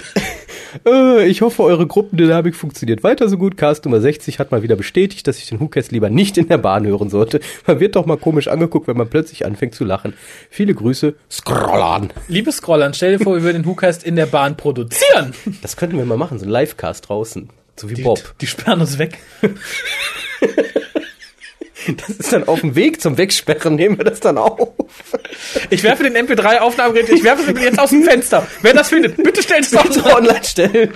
Äh, Ich hoffe, eure Gruppendynamik funktioniert weiter so gut. Cast Nummer 60 hat mal wieder bestätigt, dass ich den Hookers lieber nicht in der Bahn hören sollte. Man wird doch mal komisch angeguckt, wenn man plötzlich anfängt zu lachen. Viele Grüße, Scrollern. Liebe Scrollern, stell dir vor, wir würden den Hookast in der Bahn produzieren. Das könnten wir mal machen, so ein Livecast draußen. So wie Die, Bob. die sperren uns weg. Das ist dann auf dem Weg zum Wegsperren, nehmen wir das dann auf. Ich werfe den MP3-Aufnahmegerät, ich werfe es jetzt aus dem Fenster. Wer das findet, bitte stellt es doch online stellen.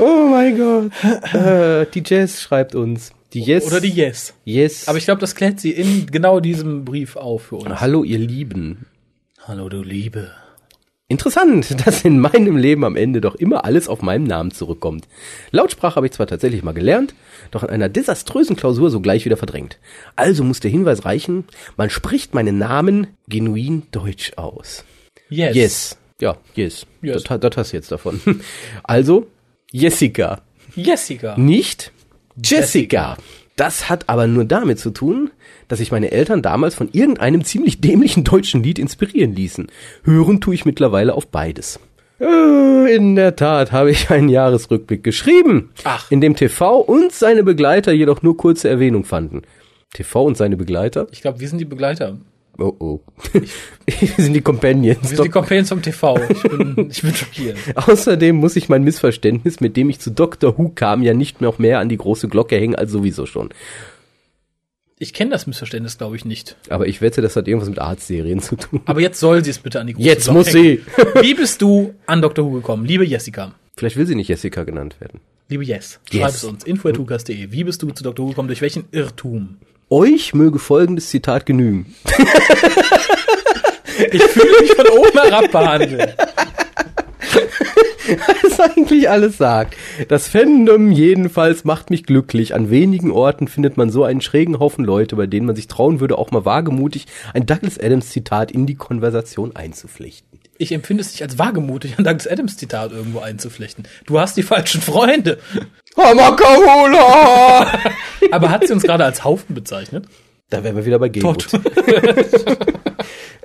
Oh mein Gott. Äh, die Jazz schreibt uns. Die Yes. Oder die Yes. Yes. Aber ich glaube, das klärt sie in genau diesem Brief auf für uns. Hallo, ihr Lieben. Hallo, du Liebe. Interessant, dass in meinem Leben am Ende doch immer alles auf meinen Namen zurückkommt. Lautsprache habe ich zwar tatsächlich mal gelernt, doch in einer desaströsen Klausur sogleich wieder verdrängt. Also muss der Hinweis reichen, man spricht meinen Namen genuin deutsch aus. Yes. Yes. Ja, yes. Yes. Das, das hast du jetzt davon. Also, Jessica. Jessica. Nicht Jessica. Das hat aber nur damit zu tun, dass sich meine Eltern damals von irgendeinem ziemlich dämlichen deutschen Lied inspirieren ließen. Hören tue ich mittlerweile auf beides. Äh, In der Tat habe ich einen Jahresrückblick geschrieben, Ach. in dem TV und seine Begleiter jedoch nur kurze Erwähnung fanden. TV und seine Begleiter? Ich glaube, wir sind die Begleiter. Oh oh. Wir sind die Companions. Wir sind die Companions vom TV. Ich bin, ich bin schockiert. Außerdem muss ich mein Missverständnis, mit dem ich zu Dr. Who kam, ja nicht noch mehr an die große Glocke hängen als sowieso schon. Ich kenne das Missverständnis, glaube ich, nicht. Aber ich wette, das hat irgendwas mit Arztserien zu tun. Aber jetzt soll sie es bitte an die große Jetzt muss hängen. Wie bist du an Dr. Who gekommen? Liebe Jessica. Vielleicht will sie nicht Jessica genannt werden. Liebe Yes. Yes. Schreib es uns. info.hukas.de. Wie bist du zu Dr. Who gekommen? Durch welchen Irrtum? Euch möge folgendes Zitat genügen. Ich fühle mich von oben herab behandelt. Was eigentlich alles sagt. Das Fandom jedenfalls macht mich glücklich. An wenigen Orten findet man so einen schrägen Haufen Leute, bei denen man sich trauen würde, auch mal wagemutig ein Douglas Adams Zitat in die Konversation einzuflechten. Ich empfinde es nicht als wagemutig, ein Douglas Adams Zitat irgendwo einzuflechten. Du hast die falschen Freunde. Hamakahula! Aber hat sie uns gerade als Haufen bezeichnet? Da wären wir wieder bei Tot.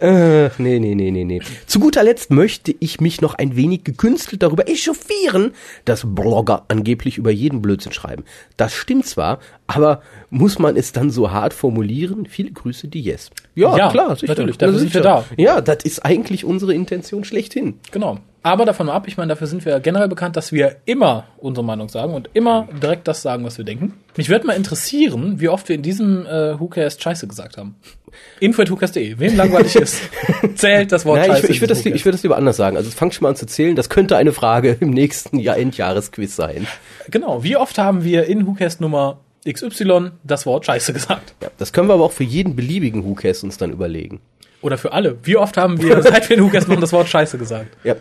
Äh, nee, nee, nee, nee, nee. Zu guter Letzt möchte ich mich noch ein wenig gekünstelt darüber echauffieren, dass Blogger angeblich über jeden Blödsinn schreiben. Das stimmt zwar, aber muss man es dann so hart formulieren? Viele Grüße, die Yes. Ja, natürlich, dafür Na, sind wir sicher. Ja, das ist eigentlich unsere Intention schlechthin. Genau. Aber davon ab, ich meine, dafür sind wir generell bekannt, dass wir immer unsere Meinung sagen und immer direkt das sagen, was wir denken. Mich würde mal interessieren, wie oft wir in diesem äh, WhoCast Scheiße gesagt haben. Info.whocast.de. Wem langweilig ist, zählt das Wort Nein, Scheiße. ich, ich würde das, ich würd das lieber anders sagen. Also fang schon mal an zu zählen. Das könnte eine Frage im nächsten Jahr Endjahresquiz sein. Genau. Wie oft haben wir in WhoCast Nummer XY das Wort Scheiße gesagt? Ja, das können wir aber auch für jeden beliebigen WhoCast uns dann überlegen. Oder für alle. Wie oft haben wir, seit wir in WhoCast machen, das Wort Scheiße gesagt? Ja.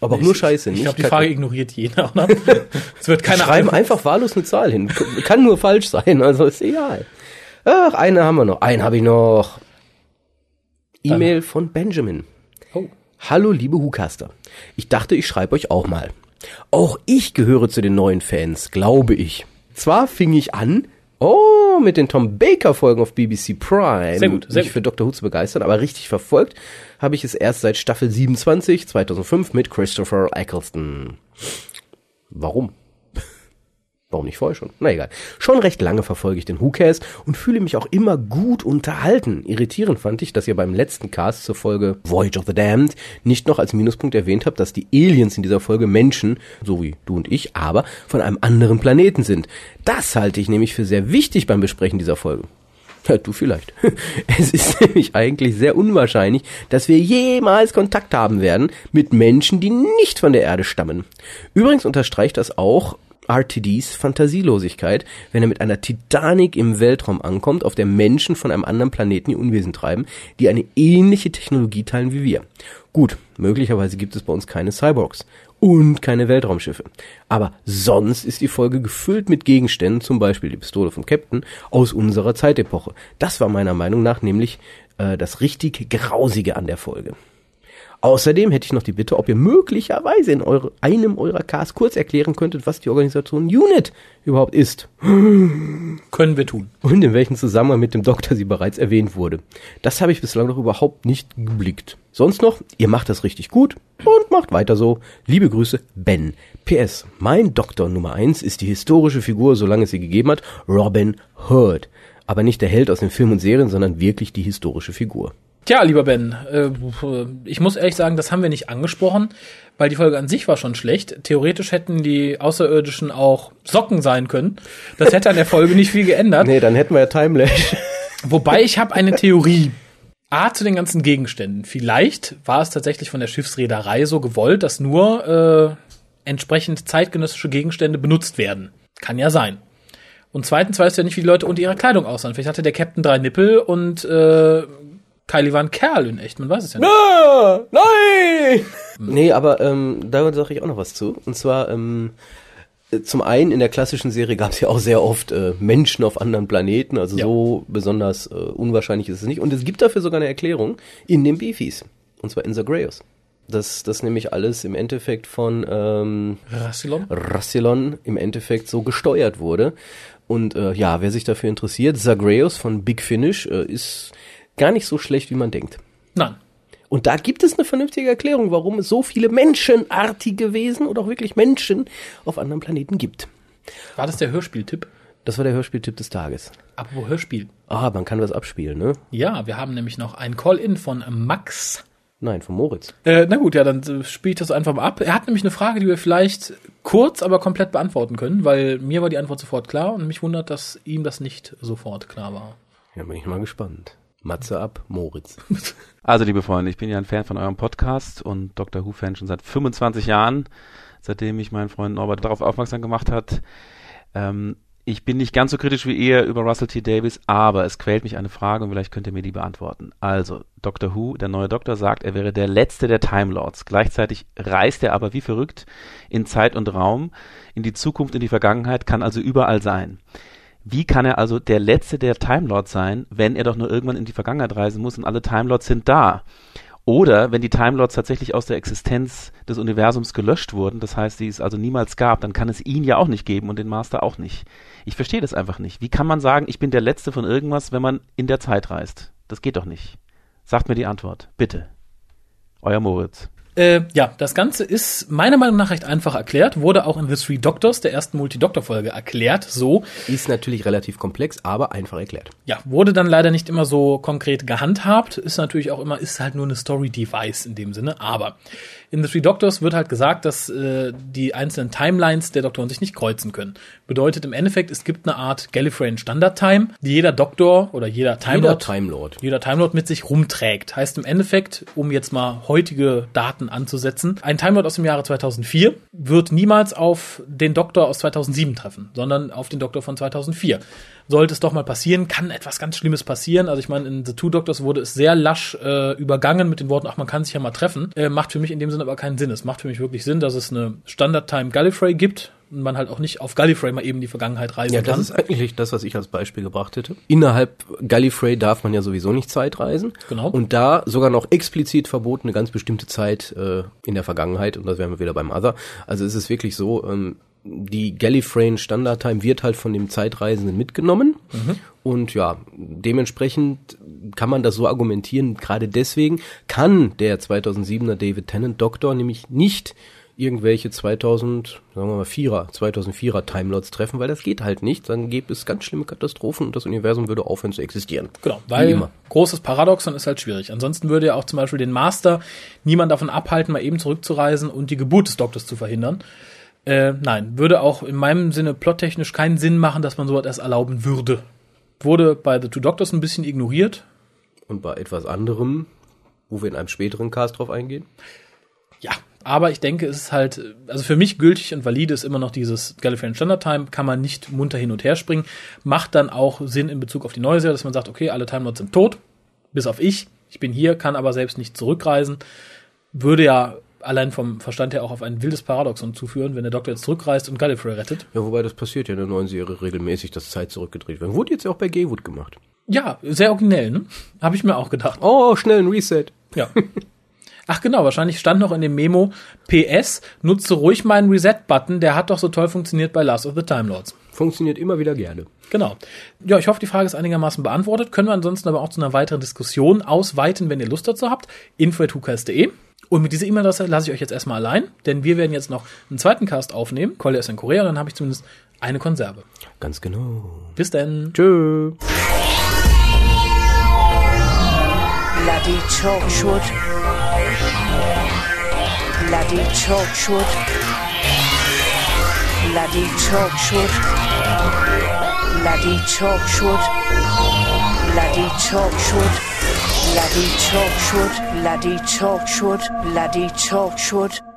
Aber auch nur Scheiße, Ich nicht glaube, die Kacke. Frage ignoriert jeder, oder? Es wird keine Schreiben Antwort. einfach wahllos eine Zahl hin. Kann nur falsch sein, also ist egal. Ach, eine haben wir noch. Einen habe ich noch. E-Mail von Benjamin. Oh. Hallo, liebe Hucaster. Ich dachte, ich schreibe euch auch mal. Auch ich gehöre zu den neuen Fans, glaube ich. Zwar fing ich an, oh, mit den Tom Baker Folgen auf BBC Prime, Sehr gut, sehr mich gut. für Dr. Who zu begeistern, aber richtig verfolgt habe ich es erst seit Staffel 27 2005 mit Christopher Eccleston. Warum? Warum nicht vorher schon? Na egal. Schon recht lange verfolge ich den WhoCast und fühle mich auch immer gut unterhalten. Irritierend fand ich, dass ihr beim letzten Cast zur Folge Voyage of the Damned nicht noch als Minuspunkt erwähnt habt, dass die Aliens in dieser Folge Menschen, so wie du und ich, aber von einem anderen Planeten sind. Das halte ich nämlich für sehr wichtig beim Besprechen dieser Folge. Ja, du vielleicht. Es ist nämlich eigentlich sehr unwahrscheinlich, dass wir jemals Kontakt haben werden mit Menschen, die nicht von der Erde stammen. Übrigens unterstreicht das auch RTDs Fantasielosigkeit, wenn er mit einer Titanic im Weltraum ankommt, auf der Menschen von einem anderen Planeten ihr Unwesen treiben, die eine ähnliche Technologie teilen wie wir. Gut, möglicherweise gibt es bei uns keine Cyborgs und keine Weltraumschiffe. Aber sonst ist die Folge gefüllt mit Gegenständen, zum Beispiel die Pistole vom Captain, aus unserer Zeitepoche. Das war meiner Meinung nach nämlich äh, das richtig Grausige an der Folge. Außerdem hätte ich noch die Bitte, ob ihr möglicherweise in eure, einem eurer Casts kurz erklären könntet, was die Organisation UNIT überhaupt ist. Können wir tun. Und in welchem Zusammenhang mit dem Doktor sie bereits erwähnt wurde. Das habe ich bislang noch überhaupt nicht geblickt. Sonst noch, ihr macht das richtig gut und macht weiter so. Liebe Grüße, Ben. PS, mein Doktor Nummer eins ist die historische Figur, solange es sie gegeben hat, Robin Hood. Aber nicht der Held aus den Filmen und Serien, sondern wirklich die historische Figur. Tja, lieber Ben, äh, ich muss ehrlich sagen, das haben wir nicht angesprochen, weil die Folge an sich war schon schlecht. Theoretisch hätten die Außerirdischen auch Socken sein können. Das hätte an der Folge nicht viel geändert. Nee, dann hätten wir ja Timelash. Wobei ich habe eine Theorie. A zu den ganzen Gegenständen. Vielleicht war es tatsächlich von der Schiffsreederei so gewollt, dass nur äh, entsprechend zeitgenössische Gegenstände benutzt werden. Kann ja sein. Und zweitens weißt du ja nicht, wie die Leute unter ihrer Kleidung aussahen. Vielleicht hatte der Captain drei Nippel und äh, Kylie war ein Kerl in echt, man weiß es ja nicht. Ah, nein! Nee, aber ähm, da sage ich auch noch was zu. Und zwar, ähm, zum einen in der klassischen Serie gab es ja auch sehr oft äh, Menschen auf anderen Planeten, also Ja. so besonders äh, unwahrscheinlich ist es nicht. Und es gibt dafür sogar eine Erklärung in den Beefies. Und zwar in Zagreus. Dass das nämlich alles im Endeffekt von ähm, Rassilon? Rassilon im Endeffekt so gesteuert wurde. Und äh, ja, wer sich dafür interessiert, Zagreus von Big Finish äh, ist gar nicht so schlecht, wie man denkt. Nein. Und da gibt es eine vernünftige Erklärung, warum es so viele menschenartige Wesen oder auch wirklich Menschen auf anderen Planeten gibt. War das der Hörspieltipp? Das war der Hörspieltipp des Tages. Apropos Hörspiel. Ah, man kann was abspielen, ne? Ja, wir haben nämlich noch ein Call-In von Max. Nein, von Moritz. Äh, na gut, ja, dann äh, spiele ich das einfach mal ab. Er hat nämlich eine Frage, die wir vielleicht kurz, aber komplett beantworten können, weil mir war die Antwort sofort klar und mich wundert, dass ihm das nicht sofort klar war. Ja, bin ich mal gespannt. Matze ab, Moritz. Also, liebe Freunde, ich bin ja ein Fan von eurem Podcast und Dr. Who-Fan schon seit 25 Jahren, seitdem mich mein Freund Norbert darauf aufmerksam gemacht hat. Ähm, ich bin nicht ganz so kritisch wie ihr über Russell T. Davis, aber es quält mich eine Frage und vielleicht könnt ihr mir die beantworten. Also, Dr. Who, der neue Doktor, sagt, er wäre der letzte der Time Lords. Gleichzeitig reist er aber wie verrückt in Zeit und Raum, in die Zukunft, in die Vergangenheit, kann also überall sein. Wie kann er also der letzte der Time Lords sein, wenn er doch nur irgendwann in die Vergangenheit reisen muss und alle Time Lords sind da? Oder wenn die Time Lords tatsächlich aus der Existenz des Universums gelöscht wurden, das heißt, sie es also niemals gab, dann kann es ihn ja auch nicht geben und den Master auch nicht. Ich verstehe das einfach nicht. Wie kann man sagen, ich bin der Letzte von irgendwas, wenn man in der Zeit reist? Das geht doch nicht. Sagt mir die Antwort, bitte. Euer Moritz. Äh, ja, das Ganze ist meiner Meinung nach recht einfach erklärt, wurde auch in The Three Doctors, der ersten Multi-Doctor-Folge, erklärt. So, Ist natürlich relativ komplex, aber einfach erklärt. ja, wurde dann leider nicht immer so konkret gehandhabt. Ist natürlich auch immer, ist halt nur eine Story-Device in dem Sinne. Aber in The Three Doctors wird halt gesagt, dass äh, die einzelnen Timelines der Doktoren sich nicht kreuzen können. Bedeutet im Endeffekt, es gibt eine Art Gallifreyan Standard-Time, die jeder Doktor oder jeder Time Jeder Lord Time Lord. jeder Time Lord mit sich rumträgt. Heißt im Endeffekt, um jetzt mal heutige Daten anzusetzen, ein Time Lord aus dem Jahre 2004 wird niemals auf den Doktor aus 2007 treffen, sondern auf den Doktor von 2004. Sollte es doch mal passieren, kann etwas ganz Schlimmes passieren. Also ich meine, in The Two Doctors wurde es sehr lasch äh, übergangen mit den Worten, ach, man kann sich ja mal treffen. Äh, macht für mich in dem Sinne aber keinen Sinn. Es macht für mich wirklich Sinn, dass es eine Standard-Time Gallifrey gibt und man halt auch nicht auf Gallifrey mal eben die Vergangenheit reisen Ja, kann. das ist eigentlich das, was ich als Beispiel gebracht hätte. Innerhalb Gallifrey darf man ja sowieso nicht Zeitreisen. Genau. Und da sogar noch explizit verboten, eine ganz bestimmte Zeit äh, in der Vergangenheit. Und das wären wir wieder beim Other. Also es ist wirklich so, ähm, die Gallifreyan Standard Time wird halt von dem Zeitreisenden mitgenommen. Und ja, dementsprechend kann man das so argumentieren. Gerade deswegen kann der 2007er David Tennant Doktor nämlich nicht irgendwelche 2000, sagen wir mal 4er, 2004er Timelots treffen, weil das geht halt nicht. Dann gäbe es ganz schlimme Katastrophen und das Universum würde aufhören zu existieren. Genau, weil immer. großes Paradoxon ist halt schwierig. Ansonsten würde ja auch zum Beispiel den Master niemand davon abhalten, mal eben zurückzureisen und die Geburt des Doktors zu verhindern. Äh, nein, würde auch in meinem Sinne plottechnisch keinen Sinn machen, dass man sowas erst erlauben würde. Wurde bei The Two Doctors ein bisschen ignoriert. Und bei etwas anderem, wo wir in einem späteren Cast drauf eingehen. Ja, aber ich denke, es ist halt, also für mich gültig und valide ist immer noch dieses Gallifreyan Standard Time, kann man nicht munter hin und her springen. Macht dann auch Sinn in Bezug auf die neue Serie, dass man sagt, okay, alle Time Lords sind tot, bis auf ich. Ich bin hier, kann aber selbst nicht zurückreisen. Würde ja allein vom Verstand her auch auf ein wildes Paradoxon zuführen, wenn der Doktor jetzt zurückreist und Gallifrey rettet. Ja, wobei das passiert ja in der neuen Serie regelmäßig, dass Zeit zurückgedreht wird. Wurde jetzt ja auch bei Gaywood gemacht. Ja, sehr originell, ne? Habe ich mir auch gedacht. Oh, schnell ein Reset. Ja. Ach genau, wahrscheinlich stand noch in dem Memo PS, nutze ruhig meinen Reset-Button, der hat doch so toll funktioniert bei Last of the Time Lords. Funktioniert immer wieder gerne. Genau. Ja, ich hoffe, die Frage ist einigermaßen beantwortet. Können wir ansonsten aber auch zu einer weiteren Diskussion ausweiten, wenn ihr Lust dazu habt. info.hukas.de und mit dieser E-Mail-Adresse lasse ich euch jetzt erstmal allein, denn wir werden jetzt noch einen zweiten Cast aufnehmen. Collier ist in Korea und dann habe ich zumindest eine Konserve. Ganz genau. Bis dann. Tschö. Bloody Chalkwood. Bloody Chalkwood. Bloody Chalkwood. Bloody Chalkwood. Bloody لدی چاک شد لدی چاک شد لدی چاک شد